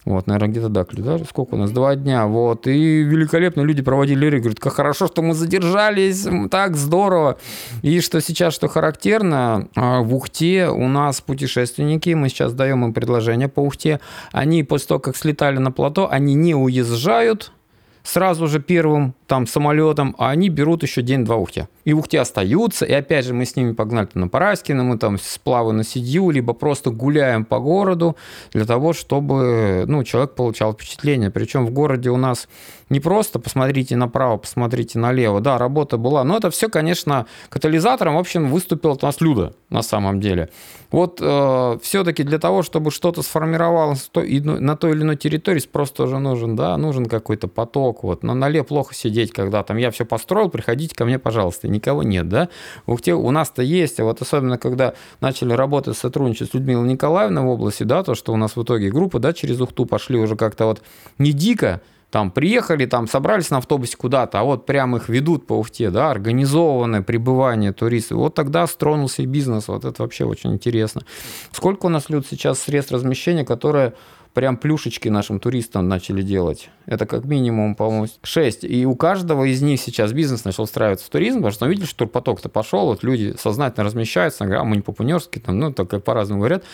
Вот, наверное, где-то так, да? Сколько у нас? Два дня. Вот. И великолепно люди проводили лирик. Говорят, как хорошо, что мы задержались. Так здорово. И что сейчас, что характерно, а, в Ухте у нас путешественники, мы сейчас даем им предложение по Ухте, они после того, как слетали на плато, они не уезжают, сразу же первым там самолетом, а они берут еще день-два Ухте. И в Ухте остаются, и опять же мы с ними погнали на Параскино, мы там сплавы на Сидью, либо просто гуляем по городу для того, чтобы ну, человек получал впечатление. Причем в городе у нас не просто посмотрите направо, посмотрите налево. Да, работа была, но это все, конечно, катализатором, в общем, выступил у нас Люда на самом деле. Вот э, все-таки для того, чтобы что-то сформировалось на той или иной территории, спрос тоже нужен, да, нужен какой-то поток. Вот. На нале плохо сидеть, когда там я все построил, приходите ко мне, пожалуйста. Никого нет, да. В Ухте у нас-то есть, а вот особенно, когда начали работать, сотрудничать с Людмилой Николаевной в области, да, то, что у нас в итоге группа, да, через Ухту пошли уже как-то вот не дико, там приехали, там собрались на автобусе куда-то, а вот прям их ведут по Ухте, да, организованное пребывание туристов. Вот тогда стронулся и бизнес, вот это вообще очень интересно. Сколько у нас, Люд, сейчас средств размещения, которые прям плюшечки нашим туристам начали делать. Это как минимум, по-моему, 6. И у каждого из них сейчас бизнес начал устраиваться в туризм, потому что он видели, что турпоток-то пошел, вот люди сознательно размещаются, а мы не по-пунерски, там, ну, так как по-разному говорят.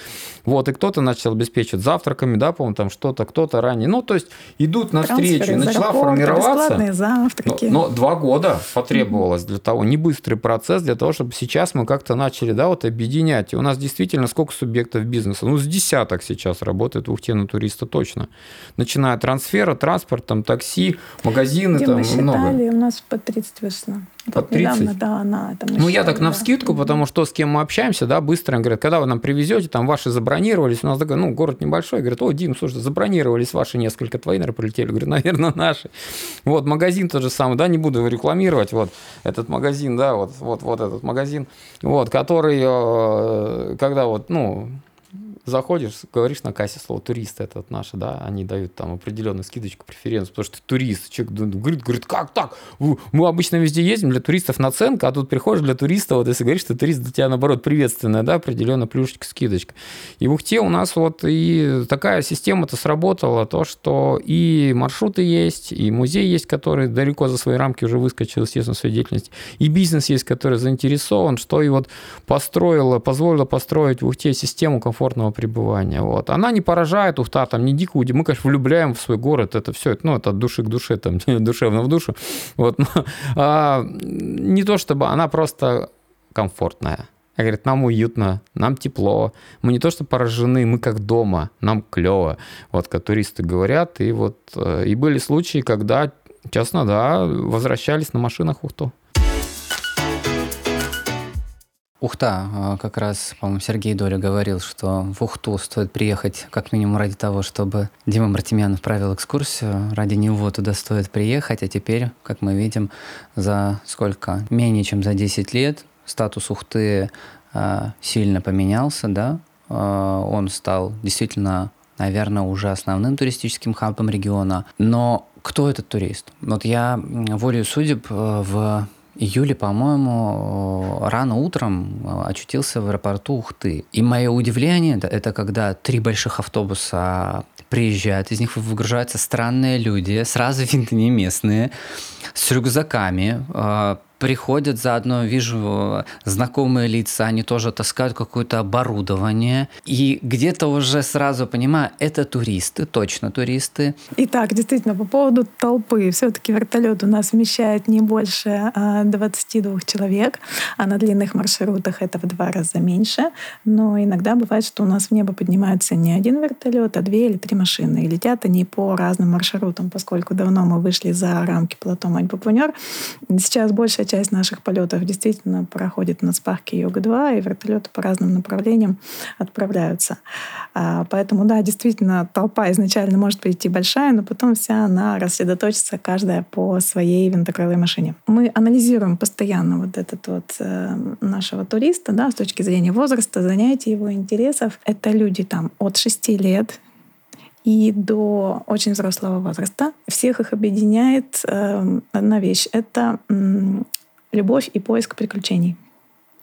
Вот, и кто-то начал обеспечивать завтраками, да, по-моему, там что-то, кто-то ранее. Ну, то есть идут навстречу, и начала формироваться. завтраки. Но, но два года потребовалось для того, не быстрый процесс, для того, чтобы сейчас мы как-то начали, да, вот объединять. И у нас действительно сколько субъектов бизнеса? Ну, с десяток сейчас работает в Ухте на туриста точно. Начиная от трансфера, транспорт, там, такси, магазины, Где там мы считали, много. у нас по 30 вышло. По Вот недавно, 30? да, она там Ну, я так на да. вскидку, потому что с кем мы общаемся, да, быстро говорят, когда вы нам привезете, там ваши забронировались, у нас такой, ну, город небольшой, говорят, о, Дим, слушай, забронировались ваши несколько, твои, наверное, полетели, говорю, наверное, наши. Вот, магазин тот же самый, да, не буду его рекламировать, вот, этот магазин, да, вот, вот, вот этот магазин, вот, который, э, когда вот, ну, заходишь, говоришь на кассе слово турист этот наш, да, они дают там определенную скидочку, преференцию, потому что ты турист. Человек говорит, говорит, как так? Мы обычно везде ездим, для туристов наценка, а тут приходишь для туриста, вот если говоришь, что турист для тебя, наоборот, приветственная, да, определенная плюшечка, скидочка. И в Ухте у нас вот и такая система-то сработала, то, что и маршруты есть, и музей есть, который далеко за свои рамки уже выскочил, естественно, в своей деятельности, и бизнес есть, который заинтересован, что и вот построила, позволила построить в Ухте систему комфортного пребывания. Вот. Она не поражает Ухта, там не дико удив- Мы, конечно, влюбляем в свой город, это все, ну, это от души к душе, там, душевно в душу. Вот. но, а, не то чтобы она просто комфортная. А говорит, нам уютно, нам тепло. Мы не то что поражены, мы как дома, нам клево. Вот как туристы говорят. И вот э, и были случаи, когда, честно, да, возвращались на машинах Ухту. Ухта, э, как раз, по-моему, Сергей Доля говорил, что в Ухту стоит приехать как минимум ради того, чтобы Дима Мартемьянов провел экскурсию. Ради него туда стоит приехать, а теперь, как мы видим, за сколько? Менее чем за 10 лет статус Ухты э, сильно поменялся, да? Э, он стал действительно, наверное, уже основным туристическим хабом региона. Но кто этот турист? Вот я волею судеб э, в июле, по-моему, э, рано утром э, очутился в аэропорту Ухты. И мое удивление это, когда три больших автобуса приезжают, из них выгружаются странные люди, сразу видно не местные, с рюкзаками, э, приходят заодно, вижу знакомые лица, они тоже таскают какое-то оборудование. И где-то уже сразу понимаю, это туристы, точно туристы. Итак, действительно, по поводу толпы. Все-таки вертолет у нас вмещает не больше а, 22 человек, а на длинных маршрутах это в два раза меньше. Но иногда бывает, что у нас в небо поднимается не один вертолет, а две или три машины. И летят они по разным маршрутам, поскольку давно мы вышли за рамки плато Мань-Папунер. Сейчас большая часть наших полетов действительно проходит на спарке Йога-2, и вертолеты по разным направлениям отправляются. А, Поэтому, да, действительно, толпа изначально может прийти большая, но потом вся она рассредоточится, каждая по своей винтокрылой машине. Мы анализируем постоянно вот этот вот э, нашего туриста, да, с точки зрения возраста, занятий, его интересов. Это люди там от 6 лет и до очень взрослого возраста. Всех их объединяет э, одна вещь. Это любовь и поиск приключений.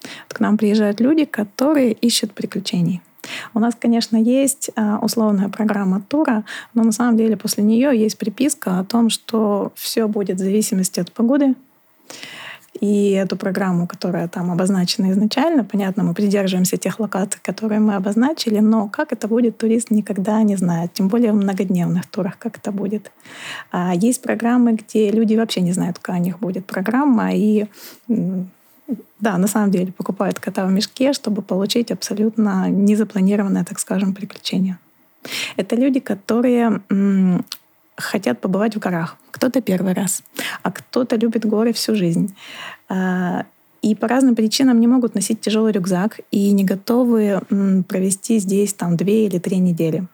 Вот к нам приезжают люди, которые ищут приключений. У нас, конечно, есть э, условная программа тура, но на самом деле после нее есть приписка о том, что все будет в зависимости от погоды. И эту программу, которая там обозначена изначально, понятно, мы придерживаемся тех локаций, которые мы обозначили, но как это будет, турист никогда не знает, тем более в многодневных турах, как это будет. А есть программы, где люди вообще не знают, какая у них будет программа, и да, на самом деле покупают кота в мешке, чтобы получить абсолютно незапланированное, так скажем, приключение. Это люди, которые хотят побывать в горах. Кто-то первый раз, а кто-то любит горы всю жизнь. А, И по разным причинам не могут носить тяжелый рюкзак и не готовы провести здесь там две или три недели.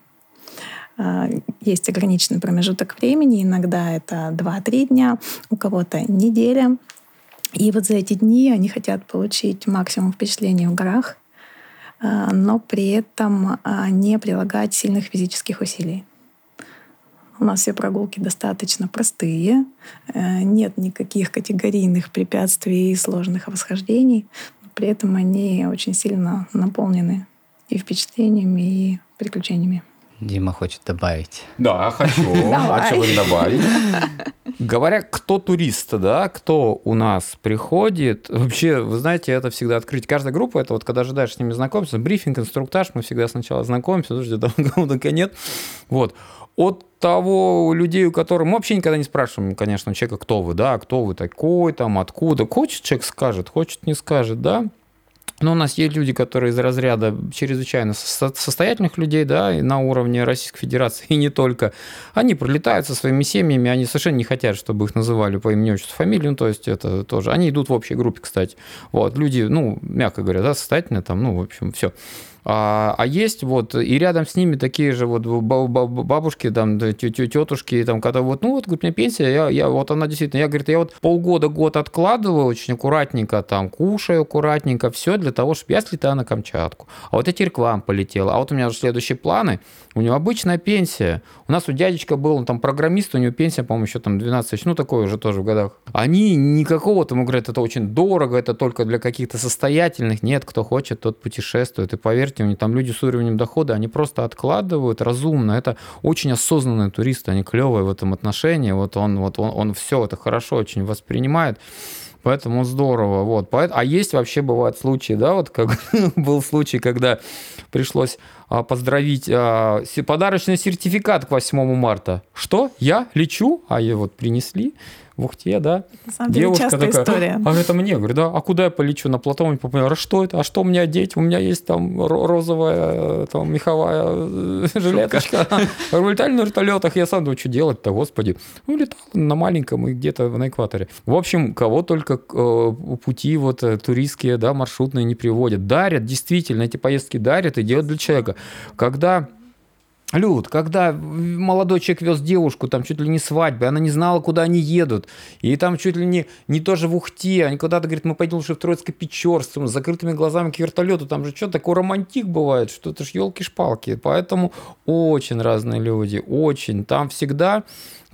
А, Есть ограниченный промежуток времени, иногда это 2-3 дня, у кого-то неделя. И вот за эти дни они хотят получить максимум впечатлений в горах, а, но при этом не прилагать сильных физических усилий. У нас все прогулки достаточно простые, э, нет никаких категорийных препятствий и сложных восхождений, но при этом они очень сильно наполнены и впечатлениями, и приключениями. Дима хочет добавить. Да, хочу. А что вы добавить? Говоря, кто турист, да, кто у нас приходит, вообще, вы знаете, это всегда открыть. Каждая группа, это вот когда ожидаешь с ними знакомиться, брифинг, инструктаж, мы всегда сначала знакомимся, слушайте, там кого-то нет. Вот. От того людей, у которых... Мы вообще никогда не спрашиваем, конечно, человека, кто вы, да, кто вы такой, там, откуда. Хочет человек скажет, хочет не скажет, да. Но у нас есть люди, которые из разряда чрезвычайно состоятельных людей, да, и на уровне Российской Федерации, и не только. Они пролетают со своими семьями, они совершенно не хотят, чтобы их называли по имени, отчеству, фамилии, ну, то есть это тоже. Они идут в общей группе, кстати. Вот, люди, ну, мягко говоря, да, состоятельные там, ну, в общем, все. А, а есть вот, и рядом с ними такие же вот бабушки, там, тетушки, там, когда вот, ну вот, говорит, меня пенсия, я, я, вот она действительно, я, говорит, я вот полгода, год откладываю очень аккуратненько, там, кушаю аккуратненько, все для того, чтобы я слетаю на Камчатку. А вот я теперь к вам полетела. А вот у меня уже следующие планы, у него обычная пенсия. У нас у дядечка был, он там программист, у него пенсия, по-моему, еще там 12 тысяч, ну, такой уже тоже в годах. Они никакого, там, говорят, это очень дорого, это только для каких-то состоятельных. Нет, кто хочет, тот путешествует. И поверьте, поверьте там люди с уровнем дохода, они просто откладывают разумно. Это очень осознанные туристы, они клевые в этом отношении. Вот он, вот он, он все это хорошо очень воспринимает. Поэтому здорово. Вот. А есть вообще бывают случаи, да, вот как был случай, когда пришлось поздравить а, подарочный сертификат к 8 марта. Что? Я лечу? А ее вот принесли в Ухте, да. На самом деле, Девушка такая, история. а это мне, говорю, да, а куда я полечу? На Платоне попадаю, а что это? А что мне одеть? У меня есть там розовая, там, меховая э, жилеточка. Улетали на вертолетах, я сам думаю, что делать-то, господи. Ну, летал на маленьком и где-то на экваторе. В общем, кого только э, пути вот э, туристские, да, маршрутные не приводят. Дарят, действительно, эти поездки дарят и делают для человека. Когда Люд, когда молодой человек вез девушку, там чуть ли не свадьбы, она не знала, куда они едут, и там чуть ли не, не тоже в Ухте, они куда-то, говорят, мы пойдем лучше в Троицкое Печорство, с закрытыми глазами к вертолету, там же что, такой романтик бывает, что это ж елки-шпалки, поэтому очень разные люди, очень, там всегда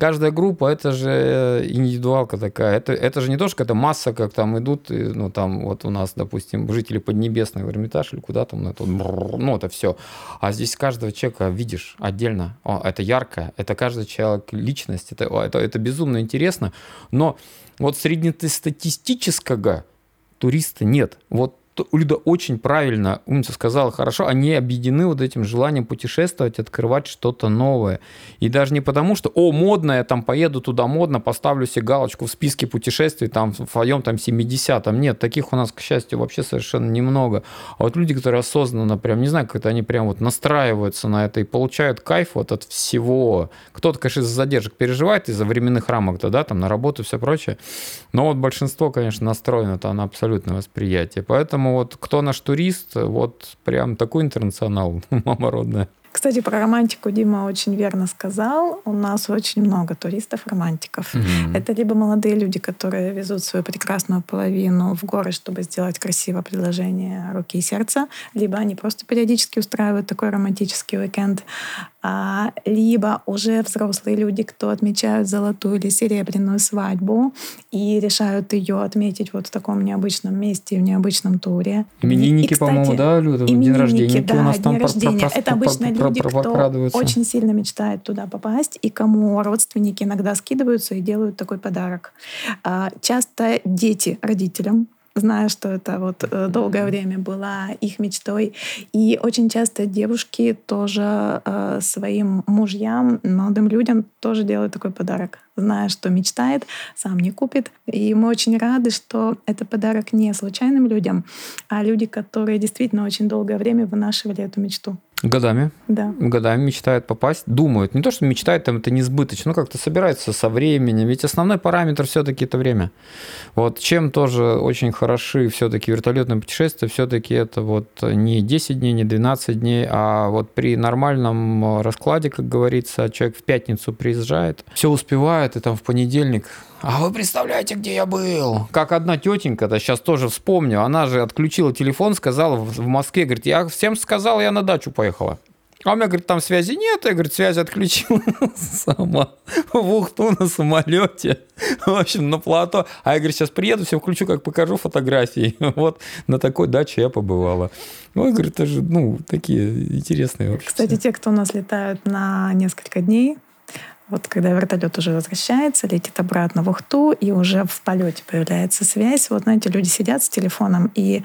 каждая группа это же индивидуалка такая. Это, это же не то, что это масса, как там идут, ну там вот у нас, допустим, жители Поднебесной в Эрмитаж или куда там, это, ну это все. А здесь каждого человека видишь отдельно. О, это яркое, это каждый человек личность, это, это, это безумно интересно. Но вот среднестатистического туриста нет. Вот Люда очень правильно, умница сказала, хорошо, они объединены вот этим желанием путешествовать, открывать что-то новое. И даже не потому, что, о, модно, я там поеду туда модно, поставлю себе галочку в списке путешествий, там, в своем там 70-м. Нет, таких у нас, к счастью, вообще совершенно немного. А вот люди, которые осознанно прям, не знаю, как это они прям вот настраиваются на это и получают кайф вот от всего. Кто-то, конечно, из-за задержек переживает, из-за временных рамок-то, да, там на работу и все прочее. Но вот большинство, конечно, настроено-то на абсолютное восприятие. Поэтому вот кто наш турист, вот прям такой интернационал, мама родная. Кстати, про романтику Дима очень верно сказал. У нас очень много туристов-романтиков. Mm-hmm. Это либо молодые люди, которые везут свою прекрасную половину в горы, чтобы сделать красивое предложение руки и сердца, либо они просто периодически устраивают такой романтический уикенд, а, либо уже взрослые люди, кто отмечают золотую или серебряную свадьбу и решают ее отметить вот в таком необычном месте, в необычном туре. Именинники, по-моему, да, Люда? День рождения. Да, у нас там рождения. Это обычно люди, кто очень сильно мечтает туда попасть, и кому родственники иногда скидываются и делают такой подарок. А, часто дети родителям зная, что это вот э, долгое время была их мечтой. И очень часто девушки тоже э, своим мужьям, молодым людям тоже делают такой подарок, зная, что мечтает, сам не купит. И мы очень рады, что это подарок не случайным людям, а люди, которые действительно очень долгое время вынашивали эту мечту. Годами. Да. Годами мечтают попасть, думают. Не то, что мечтают, там это несбыточно, но как-то собирается со временем. Ведь основной параметр все-таки это время. Вот чем тоже очень хороши все-таки вертолетные путешествия, все-таки это вот не 10 дней, не 12 дней, а вот при нормальном раскладе, как говорится, человек в пятницу приезжает, все успевает, и там в понедельник а вы представляете, где я был? Как одна тетенька, да сейчас тоже вспомню, она же отключила телефон, сказала в Москве, говорит, я всем сказал, я на дачу поехала. А у меня, говорит, там связи нет. Я, говорит, связь отключила сама в Ухту на самолете. В общем, на плато. А я, говорю, сейчас приеду, все включу, как покажу фотографии. Вот на такой даче я побывала. Ну, говорит, это же, ну, такие интересные вообще. Кстати, те, кто у нас летают на несколько дней, вот когда вертолет уже возвращается, летит обратно в Ухту, и уже в полете появляется связь. Вот, знаете, люди сидят с телефоном, и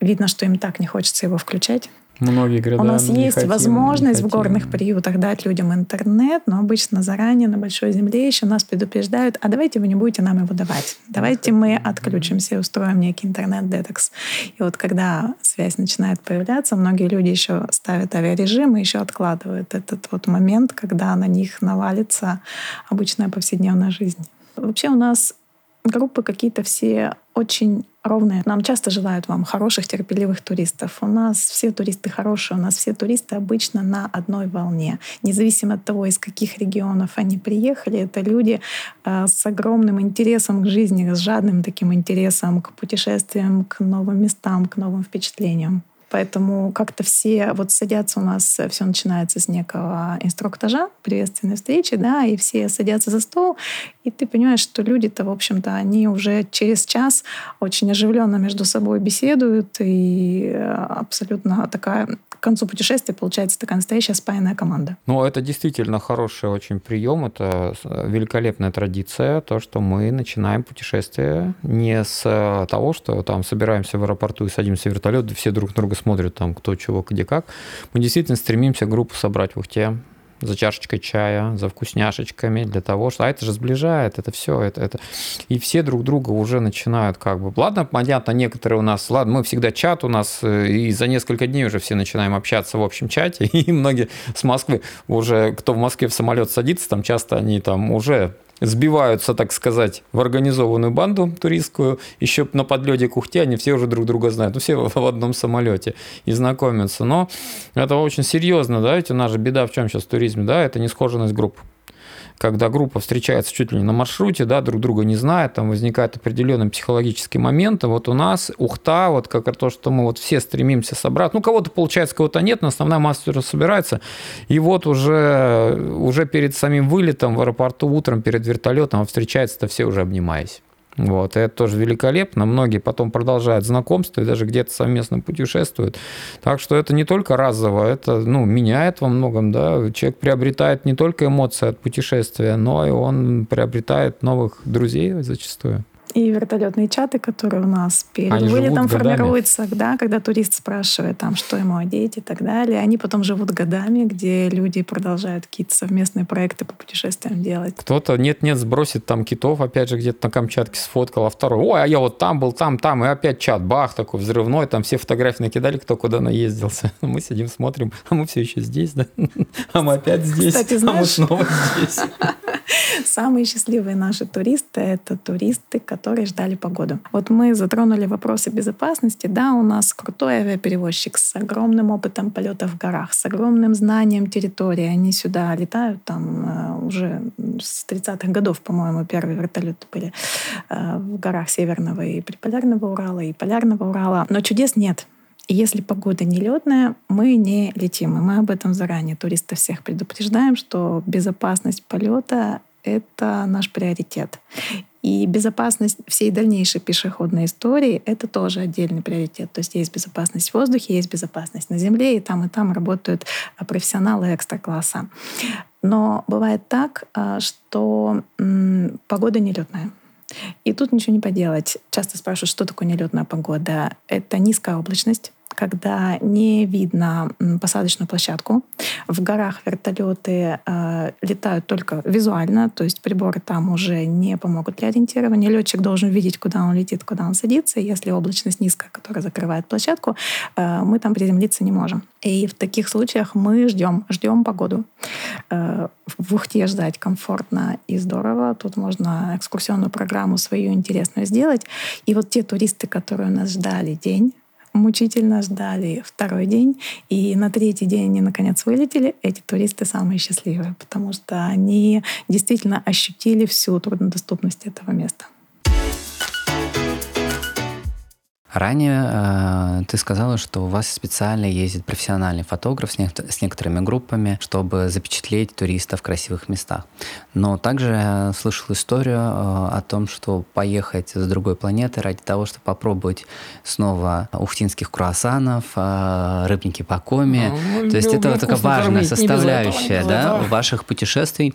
видно, что им так не хочется его включать. Многие говорят, У нас есть хотим, возможность в горных приютах дать людям интернет, но обычно заранее на большой земле еще нас предупреждают, а давайте вы не будете нам его давать. Давайте мы отключимся и устроим некий интернет-детокс. И вот когда связь начинает появляться, многие люди еще ставят авиарежим и еще откладывают этот вот момент, когда на них навалится обычная повседневная жизнь. Вообще у нас группы какие-то все очень ровные. Нам часто желают вам хороших, терпеливых туристов. У нас все туристы хорошие, у нас все туристы обычно на одной волне. Независимо от того, из каких регионов они приехали, это люди э, с огромным интересом к жизни, с жадным таким интересом к путешествиям, к новым местам, к новым впечатлениям. Поэтому как-то все вот садятся у нас, все начинается с некого инструктажа, приветственной встречи, да, и все садятся за стол, и ты понимаешь, что люди-то, в общем-то, они уже через час очень оживленно между собой беседуют, и абсолютно такая к концу путешествия получается такая настоящая спаянная команда. Ну, это действительно хороший очень прием, это великолепная традиция, то, что мы начинаем путешествие не с того, что там собираемся в аэропорту и садимся в вертолет, все друг друга смотрят там кто чего, где как. Мы действительно стремимся группу собрать в Ухте, за чашечкой чая, за вкусняшечками, для того, что а это же сближает, это все, это, это. И все друг друга уже начинают как бы... Ладно, понятно, некоторые у нас, ладно, мы всегда чат у нас, э, и за несколько дней уже все начинаем общаться в общем чате, и многие с Москвы уже, кто в Москве в самолет садится, там часто они там уже сбиваются, так сказать, в организованную банду туристскую, еще на подлете к они все уже друг друга знают, ну, все в одном самолете и знакомятся. Но это очень серьезно, да, ведь у нас же беда в чем сейчас в туризме, да, это не схоженность групп когда группа встречается чуть ли не на маршруте, да, друг друга не знает, там возникает определенный психологический момент. И вот у нас Ухта, вот как то, что мы вот все стремимся собрать, ну, кого-то получается, кого-то нет, но основная масса собирается. И вот уже, уже перед самим вылетом в аэропорту утром, перед вертолетом встречаются-то все уже обнимаясь. Вот, и это тоже великолепно. Многие потом продолжают знакомство и даже где-то совместно путешествуют. Так что это не только разово, это ну, меняет во многом. Да? Человек приобретает не только эмоции от путешествия, но и он приобретает новых друзей зачастую и вертолетные чаты, которые у нас перед они вылетом формируются, да, когда турист спрашивает, там, что ему одеть и так далее. Они потом живут годами, где люди продолжают какие-то совместные проекты по путешествиям делать. Кто-то нет-нет сбросит там китов, опять же, где-то на Камчатке сфоткал, а второй, ой, а я вот там был, там, там, и опять чат, бах, такой взрывной, там все фотографии накидали, кто куда наездился. Мы сидим, смотрим, а мы все еще здесь, да? А мы опять здесь, Кстати, знаешь, а мы снова здесь. Самые счастливые наши туристы — это туристы, которые ждали погоду. Вот мы затронули вопросы безопасности. Да, у нас крутой авиаперевозчик с огромным опытом полета в горах, с огромным знанием территории. Они сюда летают там э, уже с 30-х годов, по-моему, первые вертолеты были э, в горах Северного и Приполярного Урала, и Полярного Урала. Но чудес нет. Если погода нелетная, мы не летим. И мы об этом заранее туристов всех предупреждаем, что безопасность полета это наш приоритет. И безопасность всей дальнейшей пешеходной истории — это тоже отдельный приоритет. То есть есть безопасность в воздухе, есть безопасность на земле, и там, и там работают а, профессионалы экстра-класса. Но бывает так, а, что погода нелетная. И тут ничего не поделать. Часто спрашивают, что такое нелетная погода. Это низкая облачность, когда не видно посадочную площадку. В горах вертолеты э, летают только визуально, то есть приборы там уже не помогут для ориентирования. Летчик должен видеть, куда он летит, куда он садится. Если облачность низкая, которая закрывает площадку, э, мы там приземлиться не можем. И в таких случаях мы ждем, ждем погоду. Э, в Ухте ждать комфортно и здорово. Тут можно экскурсионную программу свою интересную сделать. И вот те туристы, которые у нас ждали день, мучительно ждали второй день, и на третий день они наконец вылетели. Эти туристы самые счастливые, потому что они действительно ощутили всю труднодоступность этого места. Ранее э, ты сказала, что у вас специально ездит профессиональный фотограф с, не- с некоторыми группами, чтобы запечатлеть туристов в красивых местах. Но также я слышал историю э, о том, что поехать с другой планеты ради того, чтобы попробовать снова ухтинских круассанов, э, рыбники по коме. Ну, То есть это вот такая важная составляющая да, этого. ваших путешествий.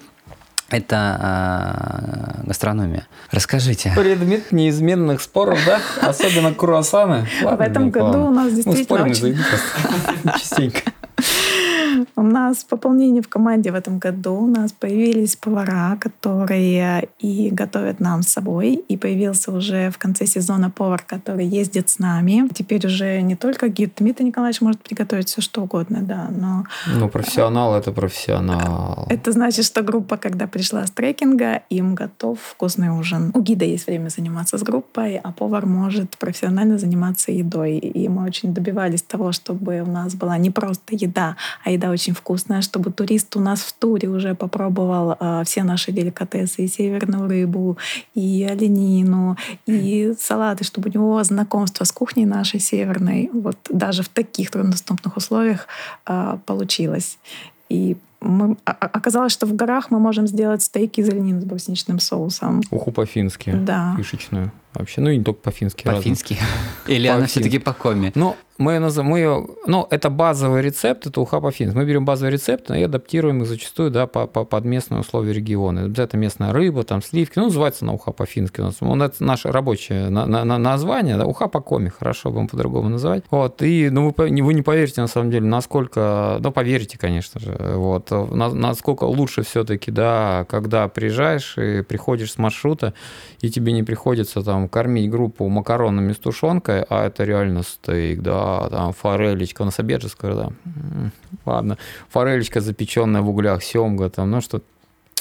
Это э, гастрономия. Расскажите. Предмет неизменных споров, да? Особенно круассаны. В этом году у нас Ну, действительно спорим очень... Частенько. У нас пополнение в команде в этом году. У нас появились повара, которые и готовят нам с собой. И появился уже в конце сезона повар, который ездит с нами. Теперь уже не только гид Дмитрий Николаевич может приготовить все что угодно, да, но Ну, профессионал это профессионал. это значит, что группа, когда пришла с трекинга, им готов вкусный ужин. У гида есть время заниматься с группой, а повар может профессионально заниматься едой. И мы очень добивались того, чтобы у нас была не просто еда, а еда очень вкусная, чтобы турист у нас в туре уже попробовал э, все наши деликатесы, и северную рыбу, и оленину, и салаты, чтобы у него знакомство с кухней нашей северной вот даже в таких труднодоступных условиях э, получилось. И мы, а- оказалось, что в горах мы можем сделать стейки из оленины с брусничным соусом. Уху по-фински. Да. Фишечную. Вообще, ну и не только по-фински. По-фински. Или она все-таки по коме? Ну, мы, назов- мы ее, ну, это базовый рецепт, это уха по-фински. Мы берем базовый рецепт и адаптируем их зачастую, да, по, по- под местные условия региона. Это местная рыба, там сливки, ну, называется она уха по-фински. У нас, ну, это наше рабочее на- на- на- название, да, уха по-коми, хорошо будем по-другому называть. Вот, и, ну, вы, по- не- вы не поверите, на самом деле, насколько, ну, поверите, конечно же, вот, на- насколько лучше все-таки, да, когда приезжаешь и приходишь с маршрута, и тебе не приходится там кормить группу макаронами с тушенкой, а это реально стейк, да, там форелечка, у нас обед же скоро, да. Ладно, форелечка запеченная в углях, семга, там, ну что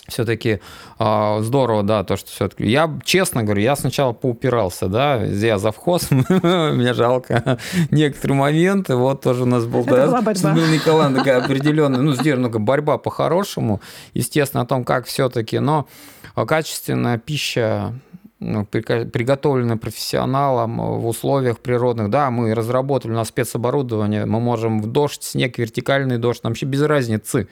все-таки здорово, да, то, что все-таки... Я, честно говорю, я сначала поупирался, да, я завхоз, мне жалко некоторые моменты, вот тоже у нас был, да, Людмилой Николаевной такая определенная, ну, сдержанная борьба по-хорошему, естественно, о том, как все-таки, но качественная пища, ну, приготовленная профессионалом в условиях природных. Да, мы разработали у нас спецоборудование, мы можем в дождь, снег, вертикальный дождь, вообще без разницы.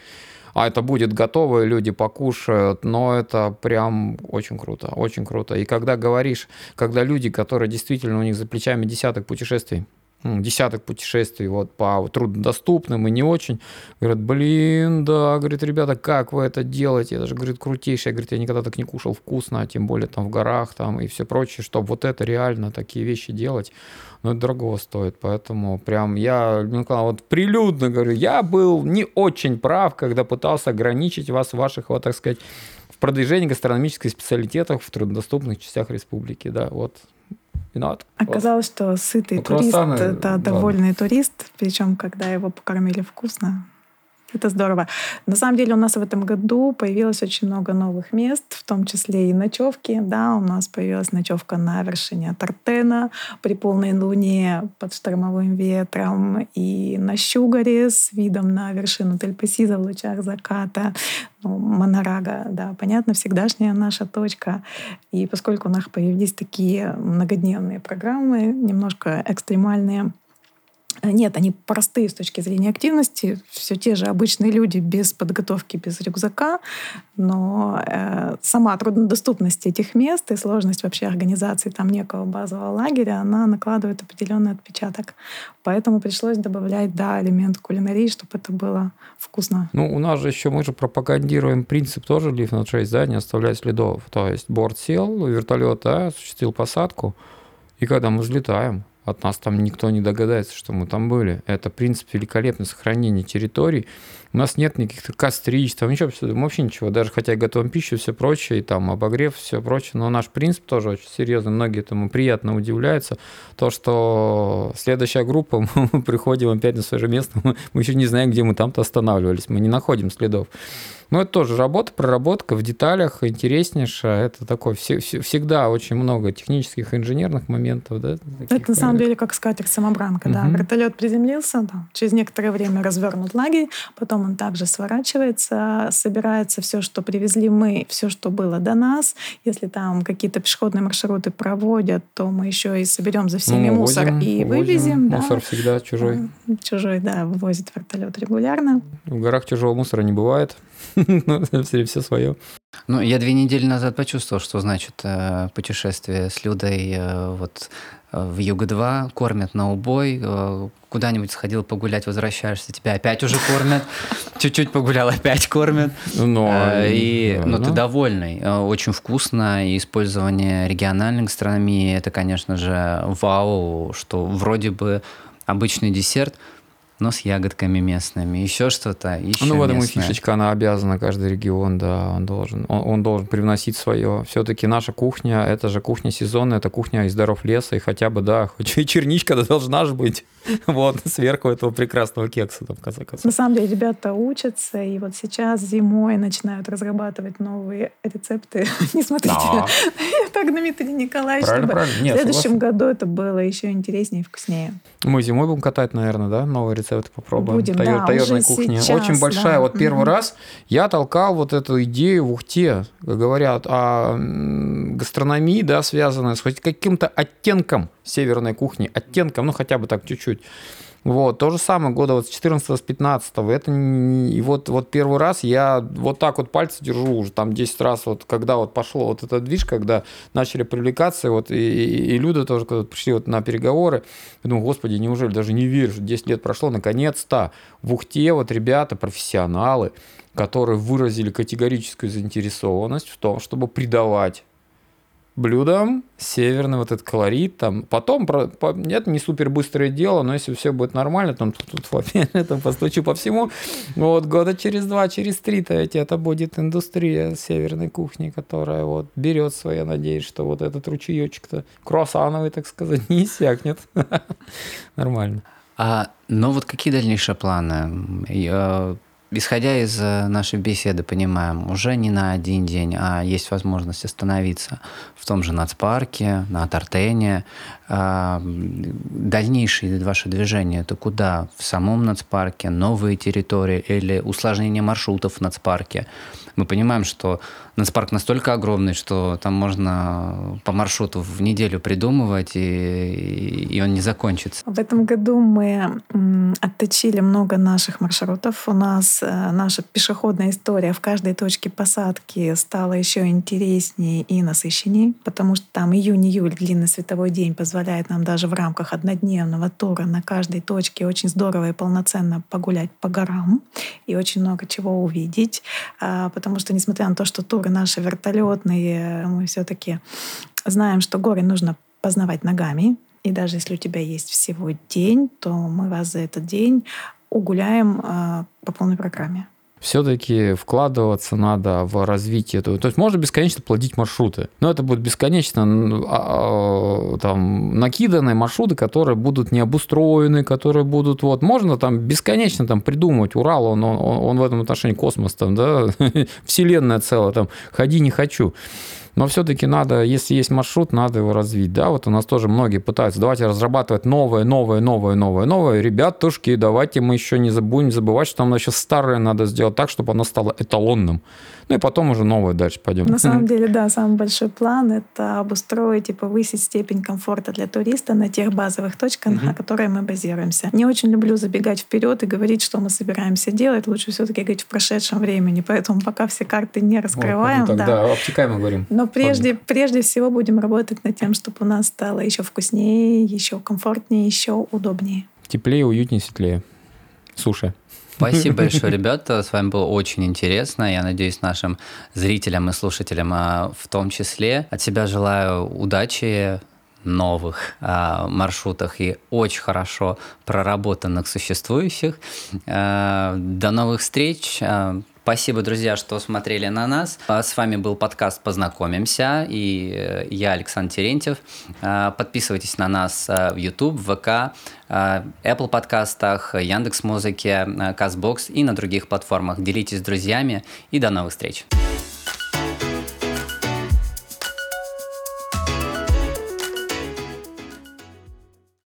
А это будет готово, люди покушают, но это прям очень круто, очень круто. И когда говоришь, когда люди, которые действительно у них за плечами десяток путешествий, десяток путешествий вот по труднодоступным и не очень, говорят, блин, да, говорит, ребята, как вы это делаете? Это же, говорит, крутейшее, говорит, я никогда так не кушал вкусно, а тем более там в горах там и все прочее, чтобы вот это реально такие вещи делать, ну, это дорого стоит, поэтому прям я, ну, вот прилюдно говорю, я был не очень прав, когда пытался ограничить вас ваших, вот так сказать, в продвижении гастрономических специалитетов в труднодоступных частях республики, да, вот. Вот. Оказалось, что сытый Ну, турист это довольный турист, причем когда его покормили вкусно. Это здорово. На самом деле у нас в этом году появилось очень много новых мест, в том числе и ночевки. Да, у нас появилась ночевка на вершине Тартена при полной луне под штормовым ветром и на Щугаре с видом на вершину Тельпасиза в лучах заката. Ну, Монорага, да, понятно, всегдашняя наша точка. И поскольку у нас появились такие многодневные программы, немножко экстремальные, нет, они простые с точки зрения активности, все те же обычные люди без подготовки, без рюкзака, но э, сама труднодоступность этих мест и сложность вообще организации там некого базового лагеря, она накладывает определенный отпечаток. Поэтому пришлось добавлять, да, элемент кулинарии, чтобы это было вкусно. Ну, у нас же еще, мы же пропагандируем принцип тоже Leave Not Trace, да, не оставлять следов. То есть борт сел, вертолет, да, осуществил посадку, и когда мы взлетаем, от нас там никто не догадается, что мы там были. Это принцип великолепного сохранения территорий. У нас нет никаких кострищ, там ничего, вообще ничего. Даже хотя готовим пищу, все прочее, и там обогрев, все прочее. Но наш принцип тоже очень серьезный. Многие этому приятно удивляются. То, что следующая группа, мы приходим опять на свое же место, мы еще не знаем, где мы там-то останавливались. Мы не находим следов. Но это тоже работа, проработка в деталях, интереснейшая. Это такое, все- все- всегда очень много технических, инженерных моментов. Да, Это на самом деле как скатерть-самобранка, да. Мгм. Вертолет приземлился, да. через некоторое время развернут лагерь, потом он также сворачивается, собирается все, что привезли мы, все, что было до нас. Если там какие-то пешеходные маршруты проводят, то мы еще и соберем за всеми Ну, мусор увозим, и вывезем. да. Мусор всегда чужой. Чужой, да, вывозит вертолет регулярно. В горах чужого мусора не бывает. Все, все свое. Ну, я две недели назад почувствовал, что значит э, путешествие с Людой, э, вот в Юго-2 кормят на убой, э, куда-нибудь сходил погулять, возвращаешься, тебя опять уже кормят, чуть-чуть погулял, опять кормят. Но, Э, И, да, ну, ты ну. довольный. Э, Очень вкусно. И использование региональной гастрономии, это, конечно же, вау, что вроде бы обычный десерт, но с ягодками местными. Еще что-то, еще Ну, в этом и фишечка, она обязана, каждый регион, да, он должен, он, он должен привносить свое. Все-таки наша кухня, это же кухня сезонная, это кухня из даров леса, и хотя бы, да, хоть и черничка да должна же быть, вот, сверху этого прекрасного кекса, там, в конце На концов. самом деле ребята учатся, и вот сейчас зимой начинают разрабатывать новые рецепты. Не смотрите Да. так на Дмитрий Николаевич, Правильно, чтобы правильно. в Нет, следующем согласен. году это было еще интереснее и вкуснее. Мы зимой будем катать, наверное, да, новые рецепты попробуем. Будем, Таё- да, таежной уже кухни. сейчас, Очень большая. да. Вот первый Мгм. раз я толкал вот эту идею в Ухте. Говорят о м, гастрономии, да, связанной с хоть каким-то оттенком северной кухни. Оттенком, ну, хотя бы так чуть-чуть. Вот, то же самое года вот с 14 с 15 это и вот, вот первый раз я вот так вот пальцы держу уже. Там 10 раз, вот когда вот пошло вот этот движ, когда начали привлекаться, вот и, и, и люди тоже, когда пришли вот на переговоры, я думаю, господи, неужели, даже не верю, что 10 лет прошло, наконец-то в Ухте вот ребята, профессионалы, которые выразили категорическую заинтересованность в том, чтобы придавать блюдам северный вот этот колорит там потом про- по- это не супер быстрое дело но если все будет нормально там тут, тут, там постучу по всему. Вот года через два через три то ведь это будет индустрия северной кухни которая вот берет свои я надеюсь что вот этот ручеечек то круассановый так сказать не иссякнет. Нормально. А, ну вот какие дальнейшие планы? Я, исходя из э, нашей беседы, понимаем, уже не на один день, а есть возможность остановиться в том же нацпарке, на Тартене. А, дальнейшие ваши движения это куда? В самом нацпарке, новые территории или усложнение маршрутов в нацпарке? Мы понимаем, что нацпарк настолько огромный, что там можно по маршруту в неделю придумывать, и, и он не закончится. В этом году мы отточили много наших маршрутов. У нас э, наша пешеходная история в каждой точке посадки стала еще интереснее и насыщеннее, потому что там июнь-июль, длинный световой день, позволяет нам даже в рамках однодневного тура на каждой точке очень здорово и полноценно погулять по горам и очень много чего увидеть, А, потому что, несмотря на то, что туры наши вертолетные, мы все-таки знаем, что горы нужно познавать ногами. И даже если у тебя есть всего день, то мы вас за этот день угуляем а, по полной программе. Все-таки вкладываться надо в развитие этого. То есть можно бесконечно плодить маршруты, но это будут бесконечно а, а, там, накиданные маршруты, которые будут не обустроены, которые будут вот можно там бесконечно там придумывать Урал, он, он, он в этом отношении космос там, да, вселенная целая там, ходи не хочу. Но все-таки надо, если есть маршрут, надо его развить. Да, вот у нас тоже многие пытаются, давайте разрабатывать новое, новое, новое, новое, новое. Ребятушки, давайте мы еще не забудем забывать, что нам еще старое надо сделать так, чтобы оно стало эталонным. Ну и потом уже новое дальше пойдем. На самом деле, да, самый большой план — это обустроить и повысить степень комфорта для туриста на тех базовых точках, на которые мы базируемся. Не очень люблю забегать вперед и говорить, что мы собираемся делать. Лучше все-таки говорить в прошедшем времени. Поэтому пока все карты не раскрываем. Вот, да. да, обтекаемо говорим. Но прежде, прежде всего будем работать над тем, чтобы у нас стало еще вкуснее, еще комфортнее, еще удобнее. Теплее, уютнее, светлее. Суши. Спасибо большое, ребята. С вами было очень интересно. Я надеюсь, нашим зрителям и слушателям а, в том числе. От себя желаю удачи новых а, маршрутах и очень хорошо проработанных существующих. А, до новых встреч. А, Спасибо, друзья, что смотрели на нас. А, С вами был подкаст «Познакомимся» и э, я, Александр Терентьев. А, Подписывайтесь на нас а, в YouTube, ВК, Apple подкастах, Яндекс.Музыке, Castbox и на других платформах. Делитесь с друзьями и до новых встреч.